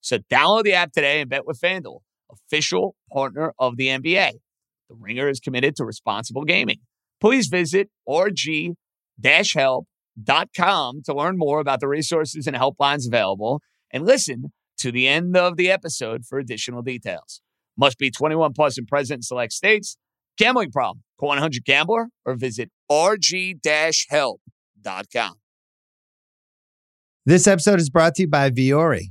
So download the app today and bet with FanDuel, official partner of the NBA. The Ringer is committed to responsible gaming. Please visit rg-help.com to learn more about the resources and helplines available and listen to the end of the episode for additional details. Must be 21 plus and present in select states. Gambling problem? Call 100 Gambler or visit rg-help.com. This episode is brought to you by Vuori.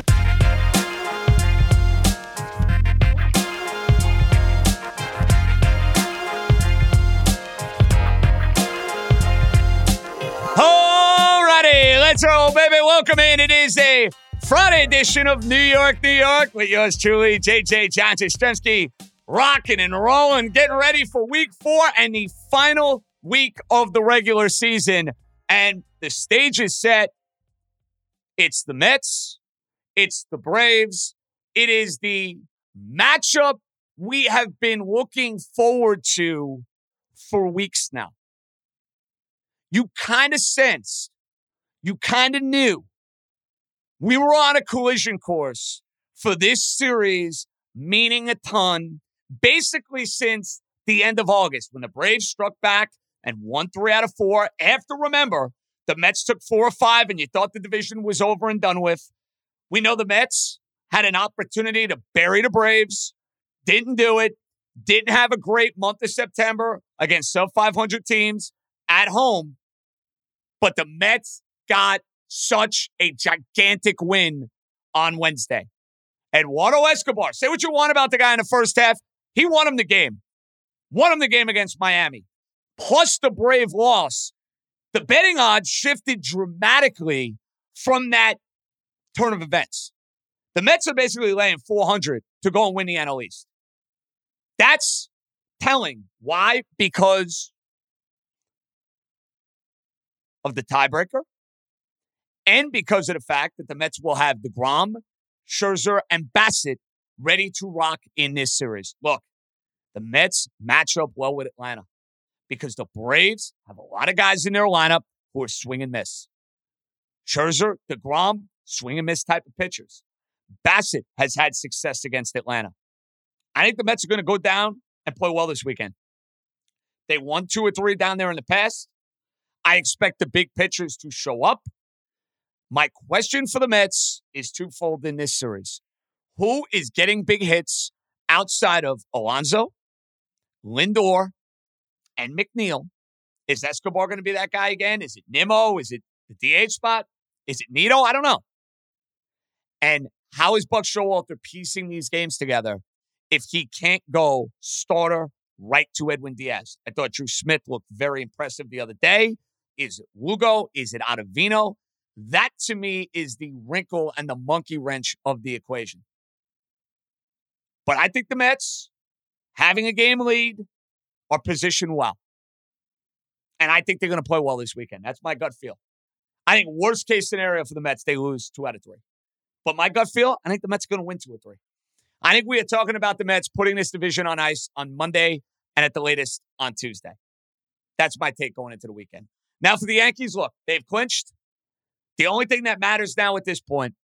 Let's baby. Welcome in. It is a Friday edition of New York, New York with yours truly, JJ John Jastremski, rocking and rolling, getting ready for week four and the final week of the regular season. And the stage is set. It's the Mets, it's the Braves, it is the matchup we have been looking forward to for weeks now. You kind of sensed you kind of knew we were on a collision course for this series, meaning a ton, basically since the end of August when the Braves struck back and won three out of four. After, remember, the Mets took four or five and you thought the division was over and done with. We know the Mets had an opportunity to bury the Braves, didn't do it, didn't have a great month of September against sub 500 teams at home. But the Mets got such a gigantic win on Wednesday. Eduardo Escobar, say what you want about the guy in the first half. He won him the game. Won him the game against Miami. Plus the Brave loss. The betting odds shifted dramatically from that turn of events. The Mets are basically laying 400 to go and win the NL East. That's telling. Why? Because of the tiebreaker and because of the fact that the Mets will have DeGrom, Scherzer, and Bassitt ready to rock in this series. Look, the Mets match up well with Atlanta because the Braves have a lot of guys in their lineup who are swing and miss. Scherzer, DeGrom, swing and miss type of pitchers. Bassitt has had success against Atlanta. I think the Mets are going to go down and play well this weekend. They won two or three down there in the past. I expect the big pitchers to show up. My question for the Mets is twofold in this series. Who is getting big hits outside of Alonso, Lindor, and McNeil? Is Escobar going to be that guy again? Is it Nimmo? Is it the DH spot? Is it Nido? I don't know. And how is Buck Showalter piecing these games together if he can't go starter right to Edwin Diaz. I thought Drew Smith looked very impressive the other day. Is it Lugo? Is it Ottavino? That to me is the wrinkle and the monkey wrench of the equation. But I think the Mets, having a game lead, are positioned well. And I think they're going to play well this weekend. That's my gut feel. I think worst case scenario for the Mets, they lose two out of three. But my gut feel, I think the Mets are going to win two or three. I think we are talking about the Mets putting this division on ice on Monday and at the latest on Tuesday. That's my take going into the weekend. Now for the Yankees, look, they've clinched. The only thing that matters now at this point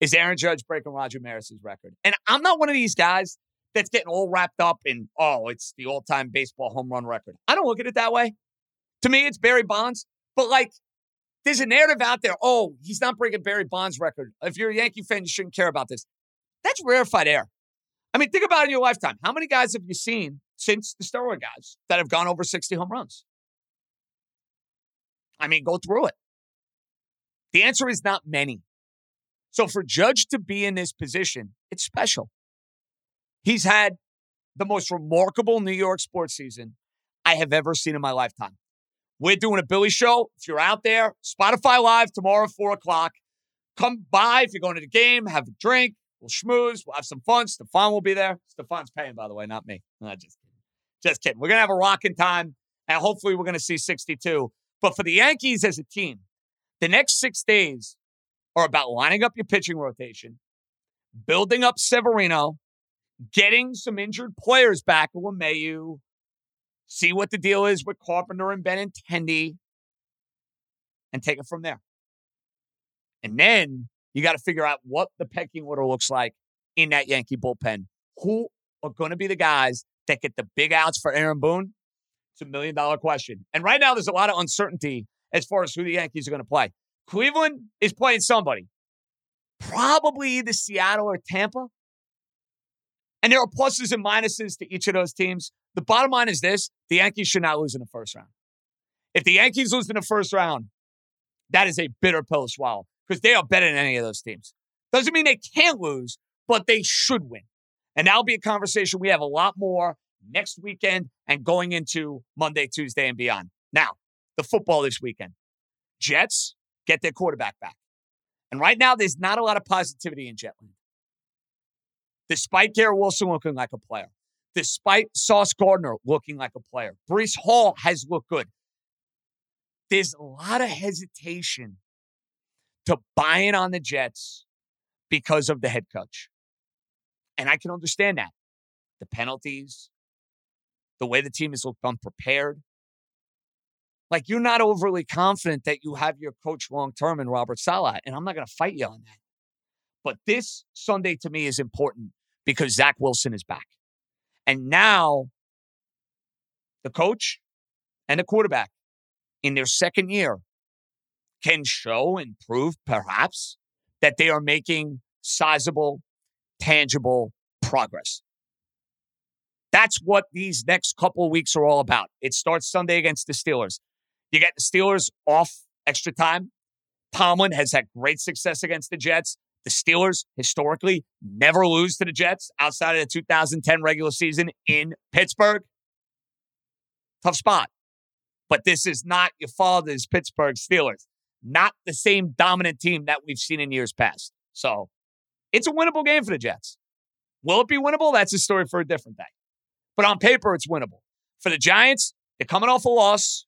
is Aaron Judge breaking Roger Maris's record. And I'm not one of these guys that's getting all wrapped up in, oh, it's the all time baseball home run record. I don't look at it that way. To me, it's Barry Bonds. But like, there's a narrative out there, oh, he's not breaking Barry Bonds' record. If you're a Yankee fan, you shouldn't care about this. That's rarefied air. I mean, think about it in your lifetime. How many guys have you seen since the steroid guys that have gone over 60 home runs? I mean, go through it. The answer is not many. So for Judge to be in this position, it's special. He's had the most remarkable New York sports season I have ever seen in my lifetime. We're doing a Billy show. If you're out there, Spotify Live tomorrow, 4 o'clock. Come by if you're going to the game, have a drink, we'll schmooze, we'll have some fun. Stefan will be there. Stefan's paying, by the way, not me. No, just kidding. Just kidding. We're to have a rocking time, and hopefully we're to see 62. But for the Yankees as a team, the next six days are about lining up your pitching rotation, building up Severino, getting some injured players back with LeMahieu, see what the deal is with Carpenter and Benintendi, and take it from there. And then you got to figure out what the pecking order looks like in that Yankee bullpen. Who are going to be the guys that get the big outs for Aaron Boone? It's a million dollar question. And right now, there's a lot of uncertainty as far as who the Yankees are going to play. Cleveland is playing somebody, probably either Seattle or Tampa. And there are pluses and minuses to each of those teams. The bottom line is this the Yankees should not lose in the first round. If the Yankees lose in the first round, that is a bitter pill to swallow because they are better than any of those teams. Doesn't mean they can't lose, but they should win. And that'll be a conversation we have a lot more next weekend and going into Monday, Tuesday, and beyond. Now, the football this weekend. Jets get their quarterback back. And right now, there's not a lot of positivity in Jetland. Despite Garrett Wilson looking like a player, despite Sauce Gardner looking like a player, Breece Hall has looked good. There's a lot of hesitation to buying on the Jets because of the head coach. And I can understand that. The penalties, the way the team has looked unprepared. Like you're not overly confident that you have your coach long term in Robert Saleh, and I'm not going to fight you on that. But this Sunday to me is important because Zach Wilson is back. And now the coach and the quarterback in their second year can show and prove perhaps that they are making sizable, tangible progress. That's what these next couple weeks are all about. It starts Sunday against the Steelers. You get the Steelers off extra time. Tomlin has had great success against the Jets. The Steelers historically never lose to the Jets outside of the 2010 regular season in Pittsburgh. Tough spot. But this is not your father's Pittsburgh Steelers. Not the same dominant team that we've seen in years past. So it's a winnable game for the Jets. Will it be winnable? That's a story for a different day. But on paper, it's winnable. For the Giants, they're coming off a loss.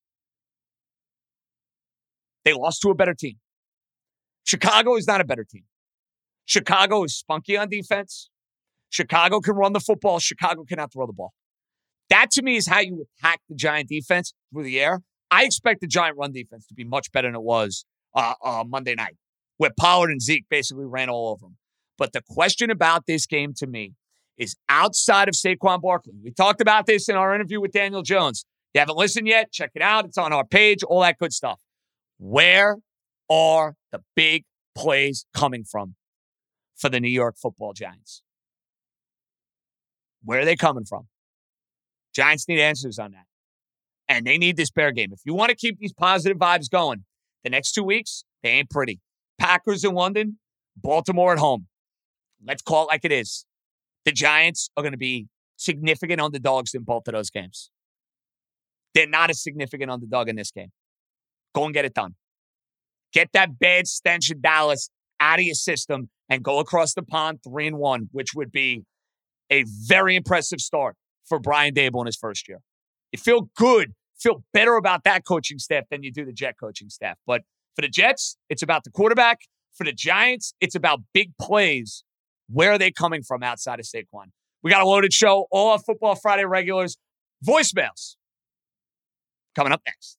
They lost to a better team. Chicago is not a better team. Chicago is spunky on defense. Chicago can run the football. Chicago cannot throw the ball. That to me is how you attack the Giant defense through the air. I expect the Giant run defense to be much better than it was uh, uh, Monday night, where Pollard and Zeke basically ran all over them. But the question about this game to me is outside of Saquon Barkley. We talked about this in our interview with Daniel Jones. If you haven't listened yet, check it out. It's on our page, all that good stuff. Where are the big plays coming from for the New York football Giants? Where are they coming from? Giants need answers on that. And they need this bear game. If you want to keep these positive vibes going, the next two weeks, they ain't pretty. Packers in London, Baltimore at home. Let's call it like it is. the Giants are going to be significant underdogs in both of those games. They're not a significant underdog in this game. Go and get it done. Get that bad stench of Dallas out of your system and go across the pond three and one, which would be a very impressive start for Brian Daboll in his first year. You feel good, feel better about that coaching staff than you do the Jet coaching staff. But for the Jets, it's about the quarterback. For the Giants, it's about big plays. Where are they coming from outside of Saquon? We got a loaded show, all our Football Friday regulars, voicemails coming up next.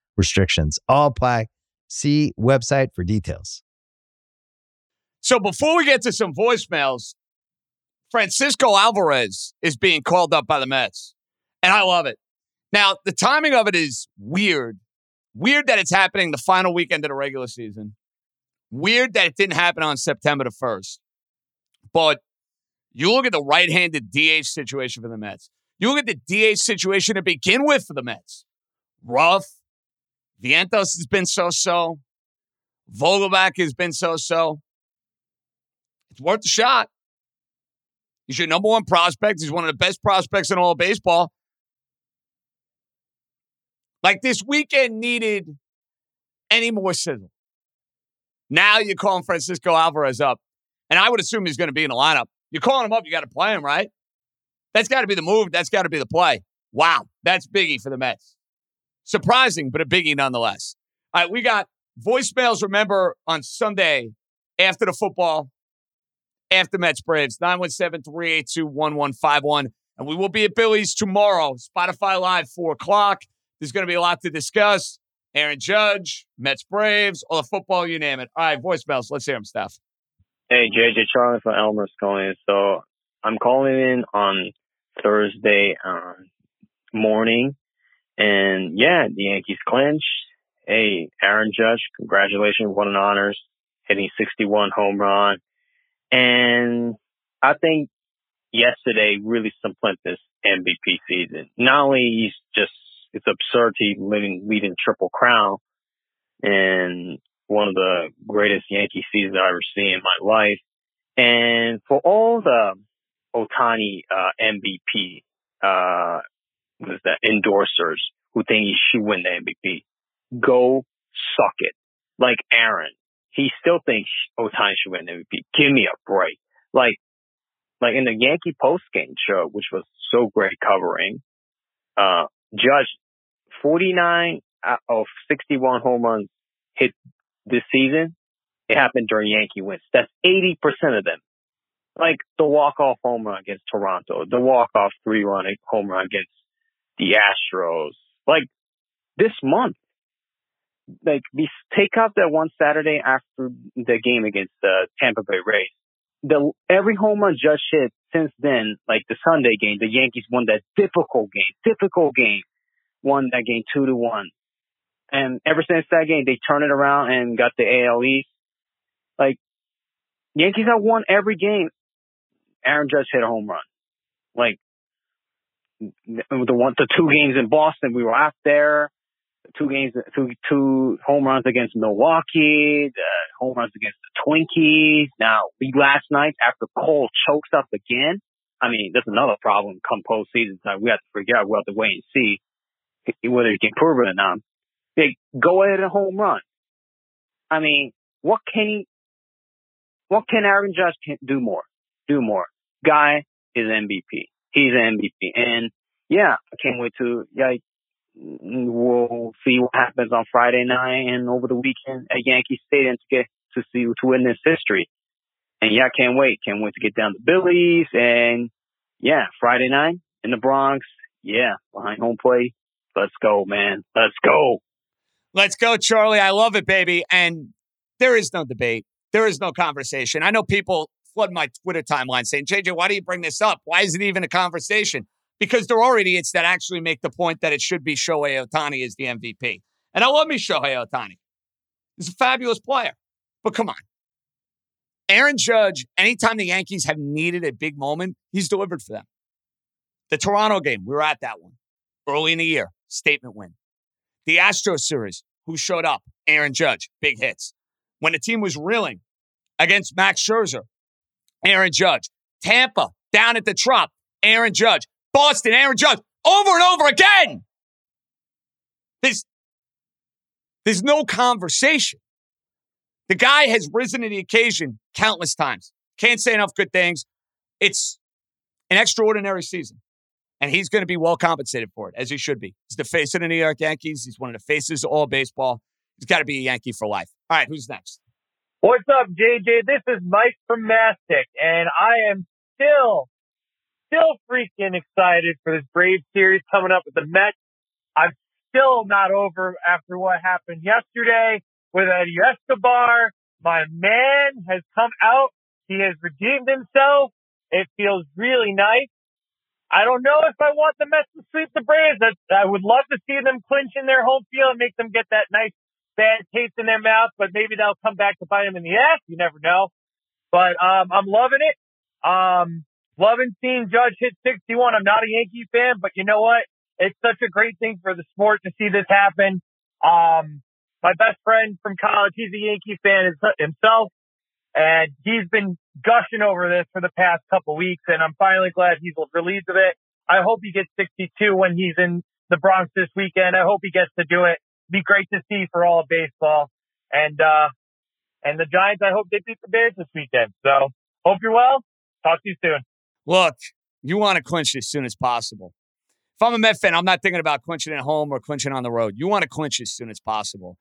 restrictions all apply. See website for details. So before we get to some voicemails, Francisco Alvarez is being called up by the Mets. And I love it. Now, the timing of it is weird. Weird that it's happening the final weekend of the regular season. Weird that it didn't happen on September the 1st. But you look at the right handed DH situation for the Mets. You look at the DH situation to begin with for the Mets. Rough. Vientos has been so so. Vogelbach has been so so. It's worth a shot. He's your number one prospect. He's one of the best prospects in all baseball. Like this weekend needed any more sizzle. Now you're calling Francisco Alvarez up, and I would assume he's going to be in the lineup. You're calling him up, you got to play him, right? That's got to be the move. That's got to be the play. Wow, that's biggie for the Mets. Surprising, but a biggie nonetheless. All right, we got voicemails. Remember on Sunday after the football, after Mets Braves, 917 382 1151. And we will be at Billy's tomorrow, Spotify Live, 4 o'clock. There's going to be a lot to discuss. Aaron Judge, Mets Braves, all the football, you name it. All right, voicemails. Let's hear them, Steph. Hey, JJ Charlie from Elmer's calling. So I'm calling in on Thursday uh, morning. And yeah, the Yankees clinched. Hey, Aaron Judge, congratulations, won an honors, hitting 61 home run. And I think yesterday really cemented this MVP season. Not only he's just it's absurd he leading leading triple crown and one of the greatest Yankee seasons I've ever seen in my life. And for all the Ohtani, uh, MVP, uh, was the endorsers who think he should win the MVP, go suck it. Like Aaron, he still thinks Ohtani should win the MVP. Give me a break. Like, like in the Yankee post game show, which was so great covering, uh, Judge 49 of 61 home runs hit this season. It happened during Yankee wins. That's 80% of them. Like the walk-off home run against Toronto, the walk-off three-run home run against the Astros. Like this month, like we take out that one Saturday after the game against the Tampa Bay Rays. The every home run Judge hit since then, like the Sunday game, the Yankees won that difficult game, difficult game won that game two to one. And ever since that game, they turned it around and got the AL East. Like, Yankees have won every game. Aaron Judge hit a home run. Like, the one, the two games in Boston, we were out there. Two games, two, two home runs against Milwaukee, the home runs against the Twinkies. Now, we last night after Cole chokes up again. I mean, that's another problem come postseason time. We have to figure out. We have to wait and see whether he can prove it or not. They go ahead and home run. I mean, what can he, what can Aaron Judge do more? Do more. Guy is MVP. He's an MVP. And yeah, I can't wait to, yeah, we'll see what happens on Friday night and over the weekend at Yankee Stadium to get to see, to witness history. And yeah, I can't wait. Can't wait to get down to Billy's and yeah, Friday night in the Bronx. Yeah, behind home plate. Let's go, man. Let's go. Let's go, Charlie. I love it, baby. And there is no debate. There is no conversation. I know people flooding my Twitter timeline saying, JJ, why do you bring this up? Why is it even a conversation? Because there are idiots that actually make the point that it should be Shohei Ohtani as the MVP. And I love me Shohei Ohtani. He's a fabulous player. But come on. Aaron Judge, anytime the Yankees have needed a big moment, he's delivered for them. The Toronto game, we were at that one early in the year, statement win. The Astro series, who showed up? Aaron Judge, big hits. When the team was reeling against Max Scherzer, Aaron Judge. Tampa, down at the Trop, Aaron Judge. Boston, Aaron Judge, over and over again. There's, there's no conversation. The guy has risen to the occasion countless times. Can't say enough good things. It's an extraordinary season, and he's going to be well compensated for it, as he should be. He's the face of the New York Yankees. He's one of the faces of all baseball. He's got to be a Yankee for life. All right, who's next? What's up, JJ? This is Mike from Mastic, and I am still, still freaking excited for this Brave series coming up with the Mets. I'm still not over after what happened yesterday with Eddie Escobar. My man has come out. He has redeemed himself. It feels really nice. I don't know if I want the Mets to sweep the Braves. I would love to see them clinch in their home field and make them get that nice bad taste in their mouth, but maybe they'll come back to bite them in the ass. You never know. But um, I'm loving it. Um, loving seeing Judge hit 61. I'm not a Yankee fan, but you know what? It's such a great thing for the sport to see this happen. Um, my best friend from college, he's a Yankee fan himself, and he's been gushing over this for the past couple weeks, and I'm finally glad he's relieved of it. I hope he gets 62 when he's in the Bronx this weekend. I hope he gets to do it. Be great to see for all of baseball, and uh, and the Giants. I hope they beat the Bears this weekend. So hope you're well. Talk to you soon. Look, you want to clinch as soon as possible. If I'm a Met fan, I'm not thinking about clinching at home or clinching on the road. You want to clinch as soon as possible.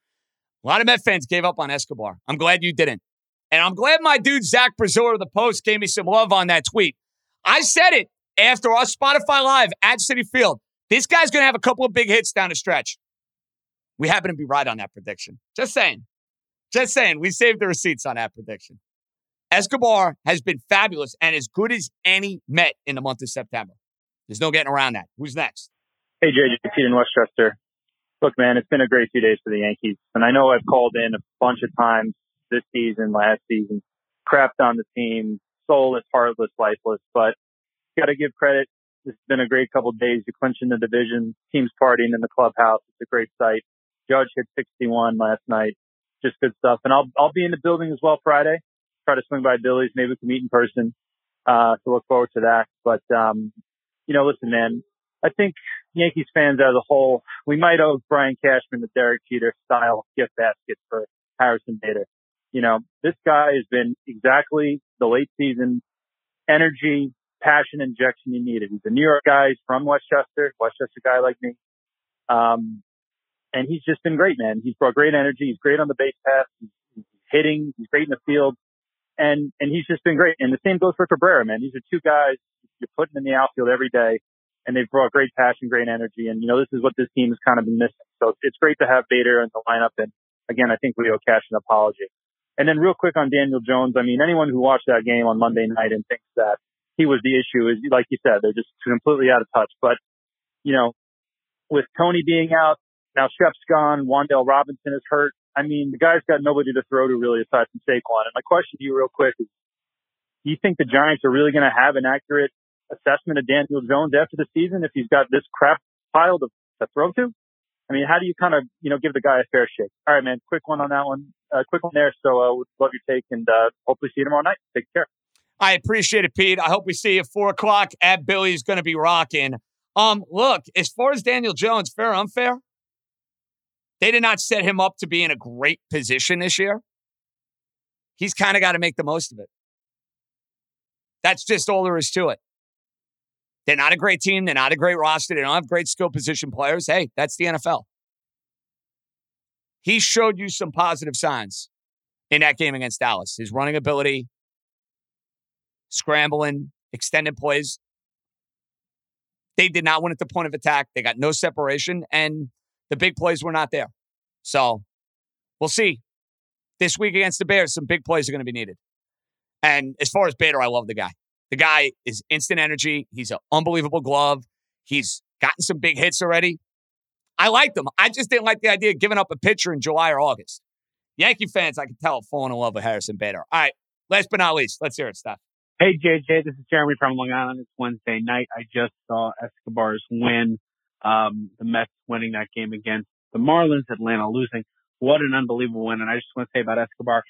A lot of Met fans gave up on Escobar. I'm glad you didn't. And I'm glad my dude Zach Braziller of the Post gave me some love on that tweet. I said it after our Spotify Live at Citi Field. This guy's going to have a couple of big hits down the stretch. We happen to be right on that prediction. Just saying. Just saying. We saved the receipts on that prediction. Escobar has been fabulous and as good as any Met in the month of September. There's no getting around that. Who's next? Hey, JJ, Pete in Westchester. Look, man, it's been a great few days for the Yankees. And I know I've called in a bunch of times this season, last season, crapped on the team, soulless, heartless, lifeless, but got to give credit. This has been a great couple days. You're clinching the division. Teams partying in the clubhouse. It's a great sight. Judge hit 61 last night. Just good stuff. And I'll, I'll be in the building as well Friday. Try to swing by Billy's. Maybe we can meet in person. Uh, so look forward to that. But, um, you know, listen, man, I think Yankees fans as a whole, we might owe Brian Cashman the Derek Jeter style gift basket for Harrison Bader. You know, this guy has been exactly the late season energy, passion injection you needed. He's a New York guy. He's from Westchester, Westchester guy like me. Um, and he's just been great, man. He's brought great energy. He's great on the base pass. He's, hitting. He's great in the field. And, and he's just been great. And the same goes for Cabrera, man. These are two guys you're putting in the outfield every day and they've brought great passion, great energy. And, you know, this is what this team has kind of been missing. So it's great to have Bader in the lineup. And again, I think we owe Cash an apology. And then real quick on Daniel Jones. I mean, anyone who watched that game on Monday night and thinks that he was the issue is, like you said, they're just completely out of touch. But, you know, with Tony being out, now Shep's gone, Wan'Dale Robinson is hurt. I mean, the guy's got nobody to throw to really aside from Saquon. And my question to you real quick is, do you think the Giants are really going to have an accurate assessment of Daniel Jones after the season if he's got this crap pile to, to throw to? I mean, how do you kind of, you know, give the guy a fair shake? All right, man. Quick one on that one. Uh, quick one there. So, uh, would love your take and, uh, hopefully see you tomorrow night. Take care. I appreciate it, Pete. I hope we see you at four o'clock at Billy's going to be rocking. Um, look, as far as Daniel Jones, fair or unfair, they did not set him up to be in a great position this year. He's kind of got to make the most of it. That's just all there is to it. They're not a great team. They're not a great roster. They don't have great skill position players. Hey, that's the NFL. He showed you some positive signs in that game against Dallas. His running ability, scrambling, extended plays. They did not win at the point of attack. They got no separation, and the big plays were not there. So we'll see. This week against the Bears, some big plays are going to be needed. And as far as Bader, I love the guy. The guy is instant energy. He's an unbelievable glove. He's gotten some big hits already. I liked him. I just didn't like the idea of giving up a pitcher in July or August. Yankee fans, I can tell, falling in love with Harrison Bader. All right, last but not least, let's hear it, Steph. Hey, JJ, this is Jeremy from Long Island. It's Wednesday night. I just saw Escobar's win, um, the Mets winning that game against the Marlins, Atlanta losing. What an unbelievable win. And I just want to say about Escobar,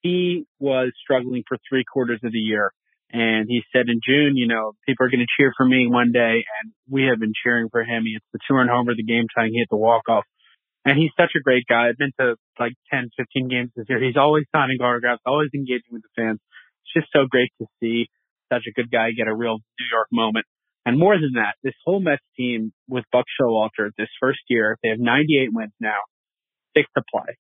he was struggling for three quarters of the year. And he said in June, you know, people are going to cheer for me one day. And we have been cheering for him. He hits the two run homer, the game tying, he hit the walk off. And he's such a great guy. I've been to like 10, 15 games this year. He's always signing autographs, always engaging with the fans. It's just so great to see such a good guy get a real New York moment. And more than that, this whole Mets team with Buck Showalter this first year, they have 98 wins now, six to play.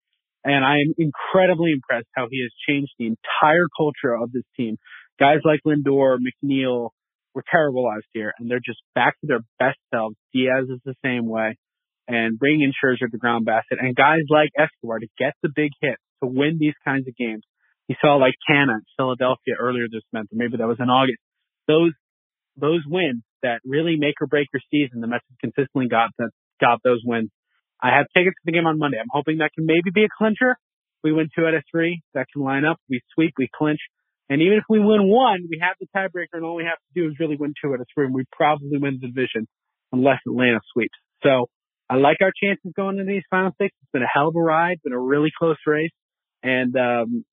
And I am incredibly impressed how he has changed the entire culture of this team. Guys like Lindor, McNeil were terrible last year, and they're just back to their best selves. Diaz is the same way, and bringing in Scherzer DeGrom Bassitt, and guys like Escobar to get the big hits to win these kinds of games. You saw like Canha in Philadelphia earlier this month, or maybe that was in August. Those those wins that really make or break your season, the Mets have consistently got that got those wins. I have tickets to the game on Monday. I'm hoping that can maybe be a clincher. We win two out of three. That can line up. We sweep, we clinch. And even if we win one, we have the tiebreaker and all we have to do is really win two out of three and we probably win the division unless Atlanta sweeps. So I like our chances going into these final six. It's been a hell of a ride, been a really close race and, um,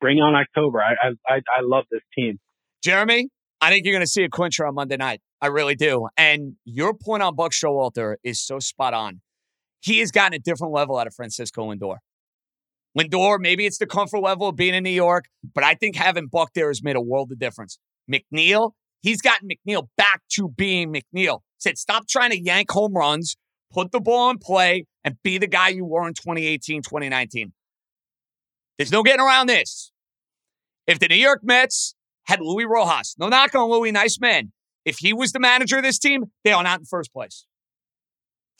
bring on October. I, I, I love this team. Jeremy, I think you're going to see a clincher on Monday night. I really do. And your point on Buck Showalter is so spot on he has gotten a different level out of Francisco Lindor. Lindor, maybe it's the comfort level of being in New York, but I think having Buck there has made a world of difference. McNeil, he's gotten McNeil back to being McNeil. Said, stop trying to yank home runs, put the ball in play, and be the guy you were in 2018, 2019. There's no getting around this. If the New York Mets had Luis Rojas, no knock on Louis, nice man. If he was the manager of this team, they are not in first place.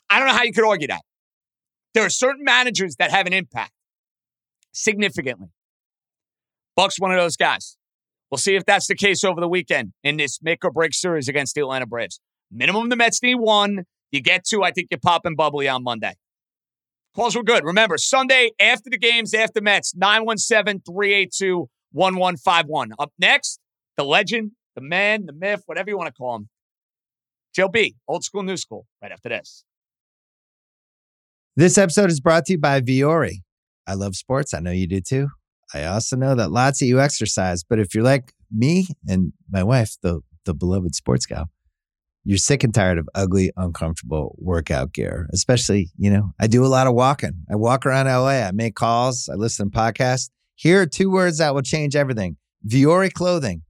I don't know how you could argue that. There are certain managers that have an impact significantly. Buck's one of those guys. We'll see if that's the case over the weekend in this make or break series against the Atlanta Braves. Minimum the Mets need one. You get two, I think you're popping bubbly on Monday. Calls were good. Remember, Sunday after the games, after Mets, 917 382 1151. Up next, the legend, the man, the myth, whatever you want to call him. Joe B, old school, new school, right after this. This episode is brought to you by Vuori. I love sports. I know you do too. I also know that lots of you exercise, but if you're like me and my wife, the the beloved sports gal, you're sick and tired of ugly, uncomfortable workout gear. Especially, you know, I do a lot of walking. I walk around LA. I make calls. I listen to podcasts. Here are two words that will change everything: Vuori clothing,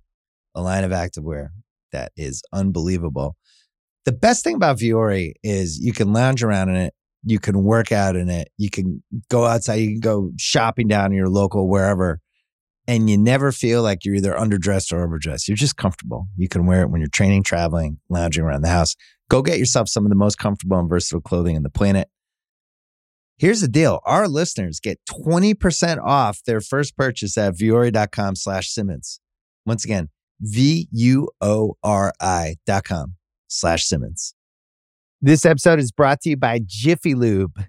a line of activewear that is unbelievable. The best thing about Vuori is you can lounge around in it you can work out in it. You can go outside. You can go shopping down in your local wherever, and you never feel like you're either underdressed or overdressed. You're just comfortable. You can wear it when you're training, traveling, lounging around the house. Go get yourself some of the most comfortable and versatile clothing in the planet. Here's the deal. Our listeners get 20% off their first purchase at vuori.com slash Simmons. Once again, V-U-O-R-I dot com slash Simmons. This episode is brought to you by Jiffy Lube.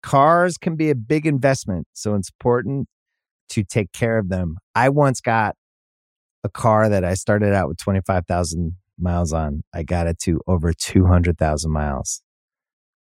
Cars can be a big investment, so it's important to take care of them. I once got a car that I started out with 25,000 miles on. I got it to over 200,000 miles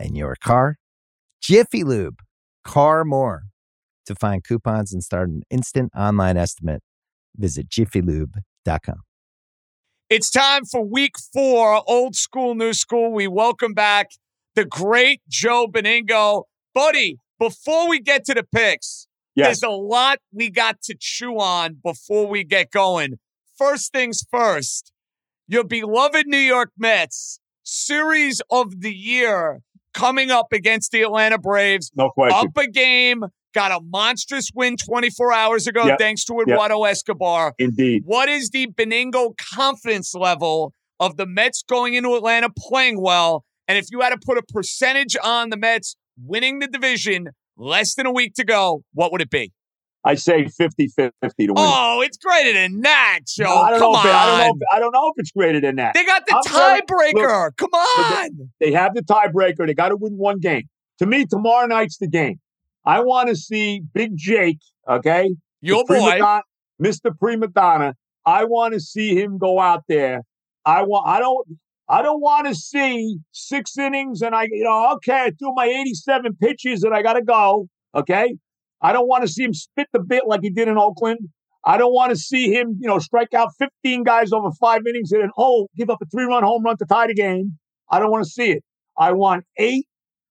and your car. Jiffy Lube, car more. To find coupons and start an instant online estimate, visit jiffylube.com. It's time for week four, old school, new school. We welcome back the great Joe Benigno. Buddy, before we get to the picks, There's a lot we got to chew on before we get going. First things first, your beloved New York Mets series of the year coming up against the Atlanta Braves. No question. Up a game, got a monstrous win 24 hours ago Yep. thanks to Yep. Eduardo Escobar. Indeed. What is the Benigno confidence level of the Mets going into Atlanta playing well? And if you had to put a percentage on the Mets winning the division less than a week to go, what would it be? I say 50-50 to win. Oh, it's greater than that, Joe. No, I don't Come know on. it- I don't know. If, I don't know if it's greater than that. they got the tiebreaker. Come on. They have the tiebreaker. They got to win one game. To me, tomorrow night's the game. I want to see Big Jake. Okay, Your the prima boy. donna- Mr. Prima Donna. I want to see him go out there. I want. I don't. I don't want to see six innings and I, you know, okay, I threw my 87 pitches and I got to go. Okay. I don't want to see him spit the bit like he did in Oakland. I don't want to see him, you know, strike out 15 guys over five innings and then, oh, give up a three run home run to tie the game. I don't want to see it. I want eight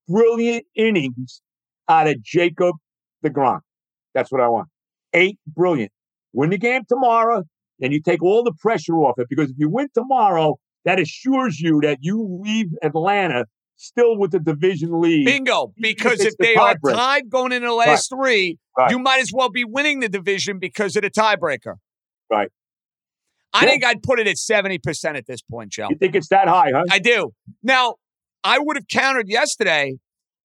brilliant innings out of Jacob DeGrom. That's what I want. Eight brilliant. Win the game tomorrow, and you take all the pressure off it because if you win tomorrow, that assures you that you leave Atlanta still with the division lead. Bingo. Because if the they are tiebreaker. tied going into the last three, Right. you might as well be winning the division because of the tiebreaker. Right. I Yeah. think I'd put it at 70% at this point, Joe. You think it's that high, huh? I do. Now, I would have countered yesterday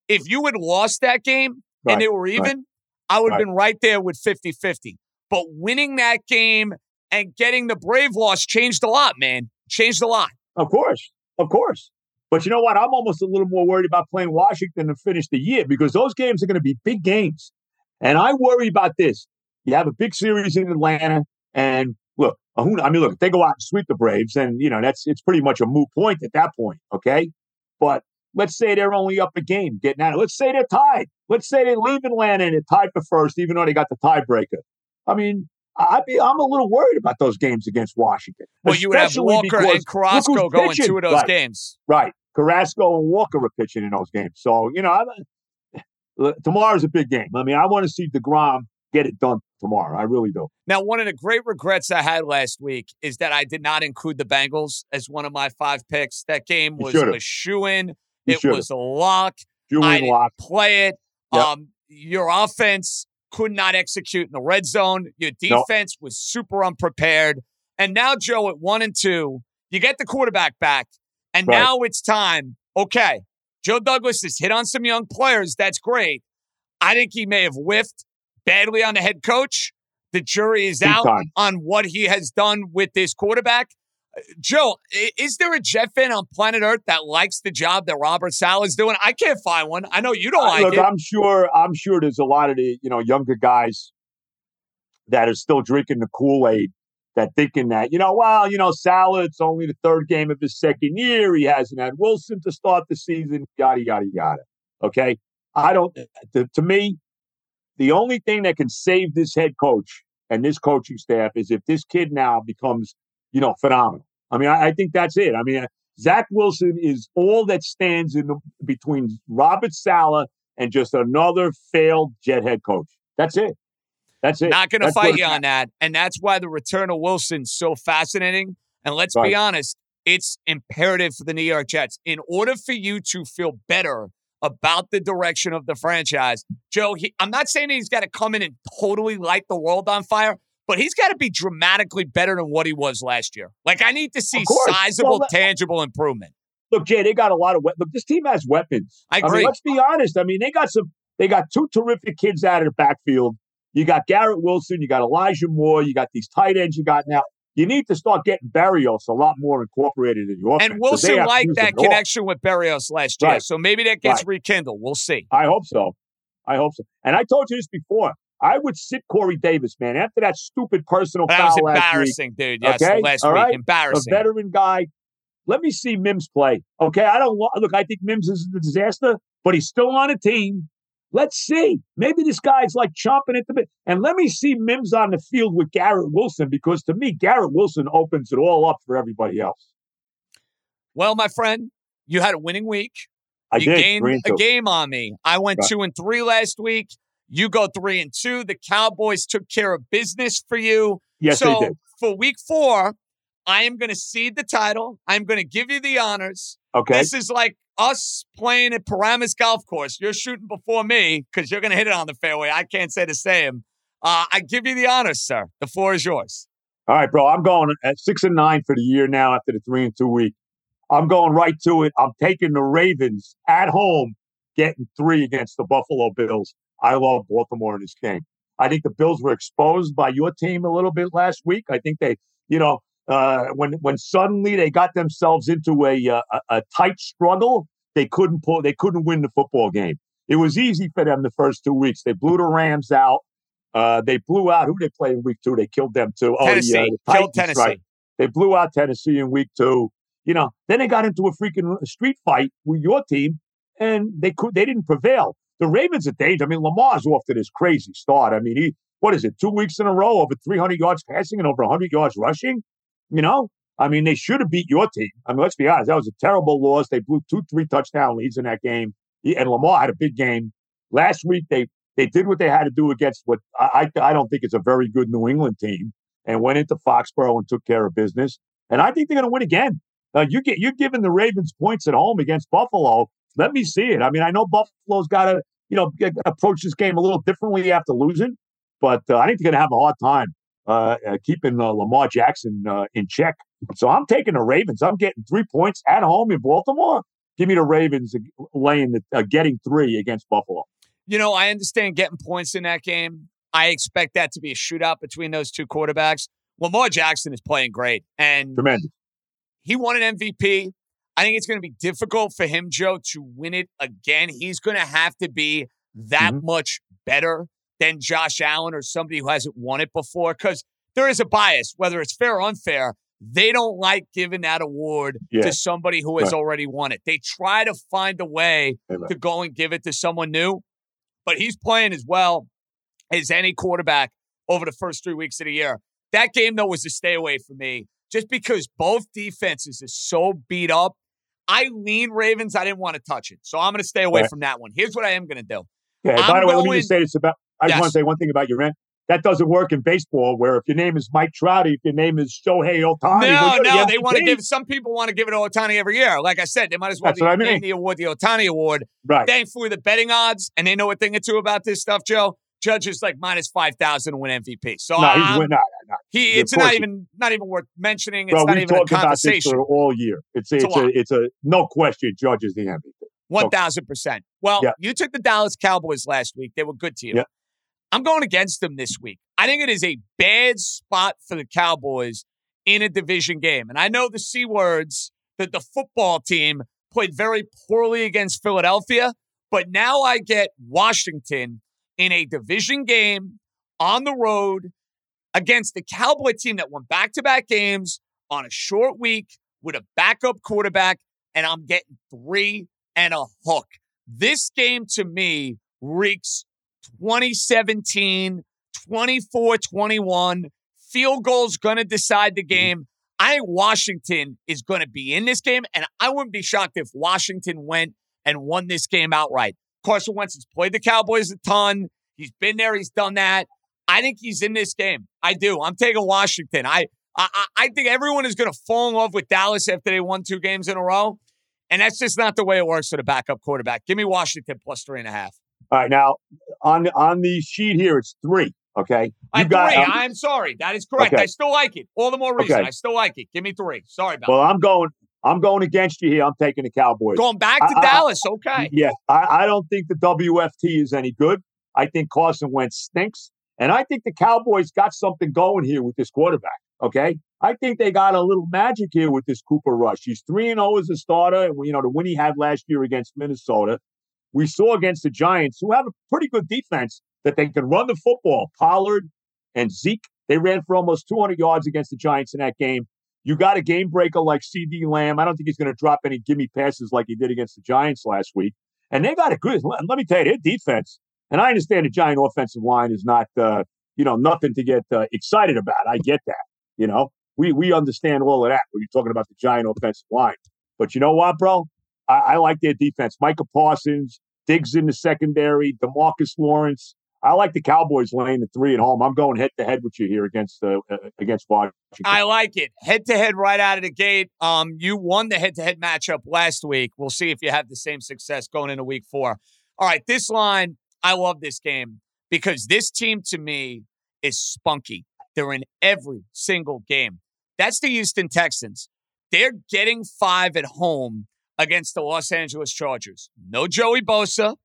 if you had lost that game Right, and they were right. even, I would have Right. been right there with 50 50. But winning that game and getting the Brave loss changed a lot, man. Changed a lot. Of course, of course. But you know what? I'm almost a little more worried about playing Washington to finish the year because those games are going to be big games. And I worry about this. You have a big series in Atlanta, and look, I mean, look, if they go out and sweep the Braves, then you know that's it's pretty much a moot point at that point. Okay, but let's say they're only up a game, getting out. Of, it. let's say they're tied. Let's say they leave Atlanta and they're tied for first, even though they got the tiebreaker. I mean, I, I'm a little worried about those games against Washington. Well, you would have Walker and Carrasco going two of those Right. games. Right. Carrasco and Walker are pitching in those games. So, you know, I, look, tomorrow's a big game. I mean, I want to see DeGrom get it done tomorrow. I really do. Now, one of the great regrets I had last week is that I did not include the Bengals as one of my five picks. That game was a shoe in. It should've. was a lock. I Julian didn't Lock. play it. Yep. Um, your offense could not execute in the red zone. Your Nope. defense was super unprepared. And now, Joe, at one and two, you get the quarterback back. And Right. now it's time. Okay. Joe Douglas has hit on some young players. That's great. I think he may have whiffed badly on the head coach. The jury is Big out time. on what he has done with this quarterback. Uh, Joe, is there a Jet fan on planet Earth that likes the job that Robert Saleh's doing? I can't find one. I know you don't Uh, like Look, it. I'm sure. I'm sure there's a lot of the you know younger guys that are still drinking the Kool Aid, that thinking that you know, well, you know, Saleh. It's only the third game of his second year. He hasn't had Wilson to start the season. Yada yada yada. Okay, I don't. Eh, eh, to, to me, the only thing that can save this head coach and this coaching staff is if this kid now becomes, you know, phenomenal. I mean, I, I think that's it. I mean, eh, Zach Wilson is all that stands in the, between Robert Saleh and just another failed Jet head coach. That's it. That's it. Not going to fight you on that. And that's why the return of Wilson's so fascinating. And let's be honest, it's imperative for the New York Jets. In order for you to feel better about the direction of the franchise, Joe, he, I'm not saying he's got to come in and totally light the world on fire, but he's got to be dramatically better than what he was last year. Like, I need to see sizable, Well, tangible improvement. Look, Jay, they got a lot of we- look. This team has weapons. I mean, agree. let's be honest. I mean, they got some. They got two terrific kids out of the backfield. You got Garrett Wilson. You got Elijah Moore. You got these tight ends. You got now. You need to start getting Berrios a lot more incorporated in your offense. And Wilson liked that connection with Berrios last year. Right. So maybe that gets Right. rekindled. We'll see. I hope so. I hope so. And I told you this before. I would sit Corey Davis, man, after that stupid personal That foul was last week. embarrassing, dude. Yes, Okay? last All week. right? A veteran guy. Let me see Mims play. Okay, I don't look. I think Mims is a disaster, but he's still on a team. Let's see. Maybe this guy's like chomping at the bit. And let me see Mims on the field with Garrett Wilson because to me, Garrett Wilson opens it all up for everybody else. Well, my friend, you had a winning week. I you did. gained a game on me. I went Right. two and three last week. You go three and two. The Cowboys took care of business for you. Yes, so they did. for week four, I am going to cede the title. I'm going to give you the honors. Okay. This is like us playing at Paramus Golf Course. You're shooting before me because you're going to hit it on the fairway. I can't say the same. Uh, I give you the honors, sir. The floor is yours. All right, bro. I'm going at six and nine for the year now after the three and two week. I'm going right to it. I'm taking the Ravens at home, getting three against the Buffalo Bills. I love Baltimore in this game. I think the Bills were exposed by your team a little bit last week. I think they, you know, uh, when when suddenly they got themselves into a, uh, a a tight struggle, they couldn't pull, they couldn't win the football game. It was easy for them the first two weeks. They blew the Rams out. Uh, they blew out who they played in week two. They killed them too. Tennessee. Oh, yeah, the Killed Titans, Tennessee. Right. They blew out Tennessee in week two. You know, then they got into a freaking street fight with your team, and they could they didn't prevail. The Ravens are dangerous. I mean, Lamar's off to this crazy start. I mean, he what is it? Two weeks in a row, over 300 yards passing and over 100 yards rushing. You know, I mean, they should have beat your team. I mean, let's be honest, that was a terrible loss. They blew two, three touchdown leads in that game, and Lamar had a big game last week. They they did what they had to do against what I I don't think is a very good New England team, and went into Foxborough and took care of business. And I think they're going to win again. Uh, you get you're giving the Ravens points at home against Buffalo. Let me see it. I mean, I know Buffalo's got to you know approach this game a little differently after losing, but uh, I think they're going to have a hard time uh, uh, keeping uh, Lamar Jackson uh, in check. So I'm taking the Ravens. I'm getting three points at home in Baltimore. Give me the Ravens laying the uh, getting three against Buffalo. You know, I understand getting points in that game. I expect that to be a shootout between those two quarterbacks. Lamar Jackson is playing great, and Tremendous. he won an MVP. I think it's going to be difficult for him, Joe, to win it again. He's going to have to be that Mhm. much better than Josh Allen or somebody who hasn't won it before because there is a bias, whether it's fair or unfair. They don't like giving that award Yeah. to somebody who has Right. already won it. They try to find a way Amen. to go and give it to someone new, but he's playing as well as any quarterback over the first three weeks of the year. That game, though, was a stay away for me just because both defenses are so beat up. I lean Ravens. I didn't want to touch it. So I'm going to stay away Right. from that one. Here's what I am going to do. Yeah. I'm by the way, let me just say this about. I just Yes. want to say one thing about your rent. That doesn't work in baseball, where if your name is Mike Trout, if your name is Shohei Ohtani, no, no, they want to give. Some people want to give it to Ohtani every year. Like I said, they might as well That's what I name the award the Ohtani Award. right. Thankfully, the betting odds, and they know a thing or two about this stuff, Joe. Judge is like minus five thousand to win MVP. So No, he's winning. No, no, no. he, it's not he- even not even worth mentioning. It's Bro, not even a talked about this for all year. It's a, It's a it's a, it's a no question. Judge is the MVP. One thousand percent. Well, Yeah. you took the Dallas Cowboys last week. They were good to you. Yeah. I'm going against them this week. I think it is a bad spot for the Cowboys in a division game. And I know the C words that the football team played very poorly against Philadelphia, but now I get Washington in a division game on the road against the Cowboy team that won back to back games on a short week with a backup quarterback, and I'm getting three and a hook. This game to me reeks 2017, 24 21. Field goal's going to decide the mm-hmm. game. I think Washington is going to be in this game, and I wouldn't be shocked if Washington went and won this game outright. Carson Wentz has played the Cowboys a ton. He's been there. He's done that. I think he's in this game. I do. I'm taking Washington. I I, I- I think everyone is going to fall in love with Dallas after they won two games in a row, and that's just not the way it works for the backup quarterback. Give me Washington plus three and a half. All right, now on on the sheet here, it's three. Okay, I got. three. um, I'm sorry. That is correct. Okay. I still like it. All the more reason. Okay. I still like it. Give me three. Sorry about well, I'm going. I'm going against you here. I'm taking the Cowboys. Going back to I- I- Dallas. Okay. Yeah, I, I don't think the WFT is any good. I think Carson Wentz stinks, and I think the Cowboys got something going here with this quarterback. Okay, I think they got a little magic here with this Cooper Rush. He's three and zero as a starter, and you know the win he had last year against Minnesota. We saw against the Giants, who have a pretty good defense, that they can run the football. Pollard and Zeke, they ran for almost 200 yards against the Giants in that game. You got a game breaker like CeeDee Lamb. I don't think he's going to drop any gimme passes like he did against the Giants last week. And they got a good. Let me tell you, their defense. And I understand the Giant offensive line is not, uh, you know, nothing to get uh, excited about. I get that. You know, we we understand all of that when you're talking about the Giant offensive line. But you know what, bro? I, I like their defense. Micah Parsons, Diggs in the secondary, Demarcus Lawrence. I like the Cowboys laying the three at home. I'm going head to head with you here against uh, uh, against Washington. I like it. Head to head right out of the gate. Um, you won the head to head matchup last week. We'll see if you have the same success going into week four. All right, this line, I love this game because this team to me is spunky. They're in every single game. That's the Houston Texans. They're getting five at home against the Los Angeles Chargers. No Joey Bosa.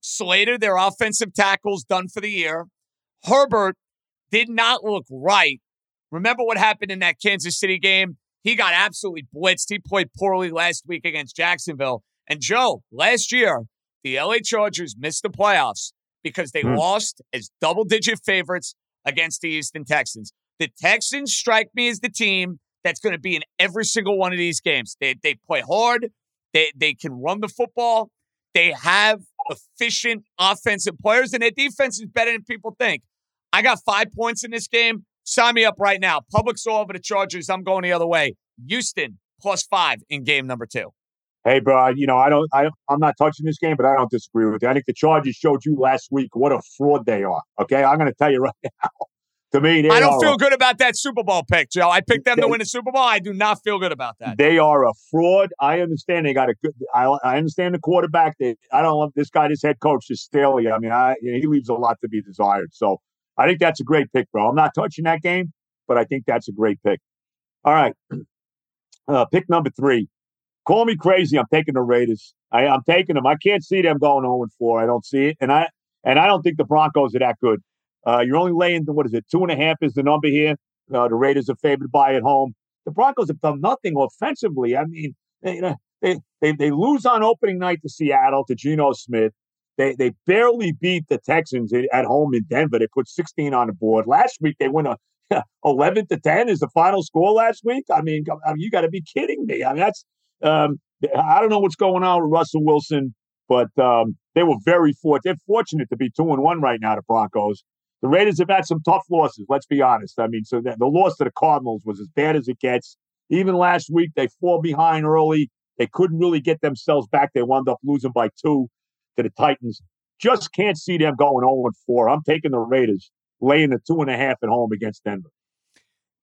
Slater, their offensive tackles done for the year. Herbert did not look right. Remember what happened in that Kansas City game? He got absolutely blitzed. He played poorly last week against Jacksonville. And Joe, last year, the LA Chargers missed the playoffs because they mm. lost as double digit favorites against the Houston Texans. The Texans strike me as the team that's going to be in every single one of these games. They, they play hard, they, they can run the football, they have efficient offensive players, and their defense is better than people think. I got five points in this game. Sign me up right now. Publix all over the Chargers. I'm going the other way. Houston plus five in game number two. Hey, bro, you know, I don't, I, I'm not touching this game, but I don't disagree with you. I think the Chargers showed you last week what a fraud they are. Okay. I'm going to tell you right now. To me, I don't feel a, good about that Super Bowl pick, Joe. I picked them they, to win the Super Bowl. I do not feel good about that. They are a fraud. I understand they got a good. I, I understand the quarterback. They, I don't love this guy. This head coach is Staley. I mean, I, he leaves a lot to be desired. So I think that's a great pick, bro. I'm not touching that game, but I think that's a great pick. All right, uh, pick number three. Call me crazy. I'm taking the Raiders. I, am taking them. I can't see them going 0 4. I don't see it, and I and I don't think the Broncos are that good. Uh, you're only laying what is it? Two and a half is the number here. Uh, the Raiders are favored by at home. The Broncos have done nothing offensively. I mean, they, they they they lose on opening night to Seattle to Geno Smith. They they barely beat the Texans at home in Denver. They put 16 on the board. Last week they win a 11 to 10 is the final score last week. I mean, I mean you got to be kidding me. I mean, that's um, I don't know what's going on with Russell Wilson, but um, they were very fortunate. They're fortunate to be two and one right now. The Broncos. The Raiders have had some tough losses. Let's be honest. I mean, so the, the loss to the Cardinals was as bad as it gets. Even last week, they fall behind early. They couldn't really get themselves back. They wound up losing by two to the Titans. Just can't see them going 0 4. I'm taking the Raiders, laying the two and a half at home against Denver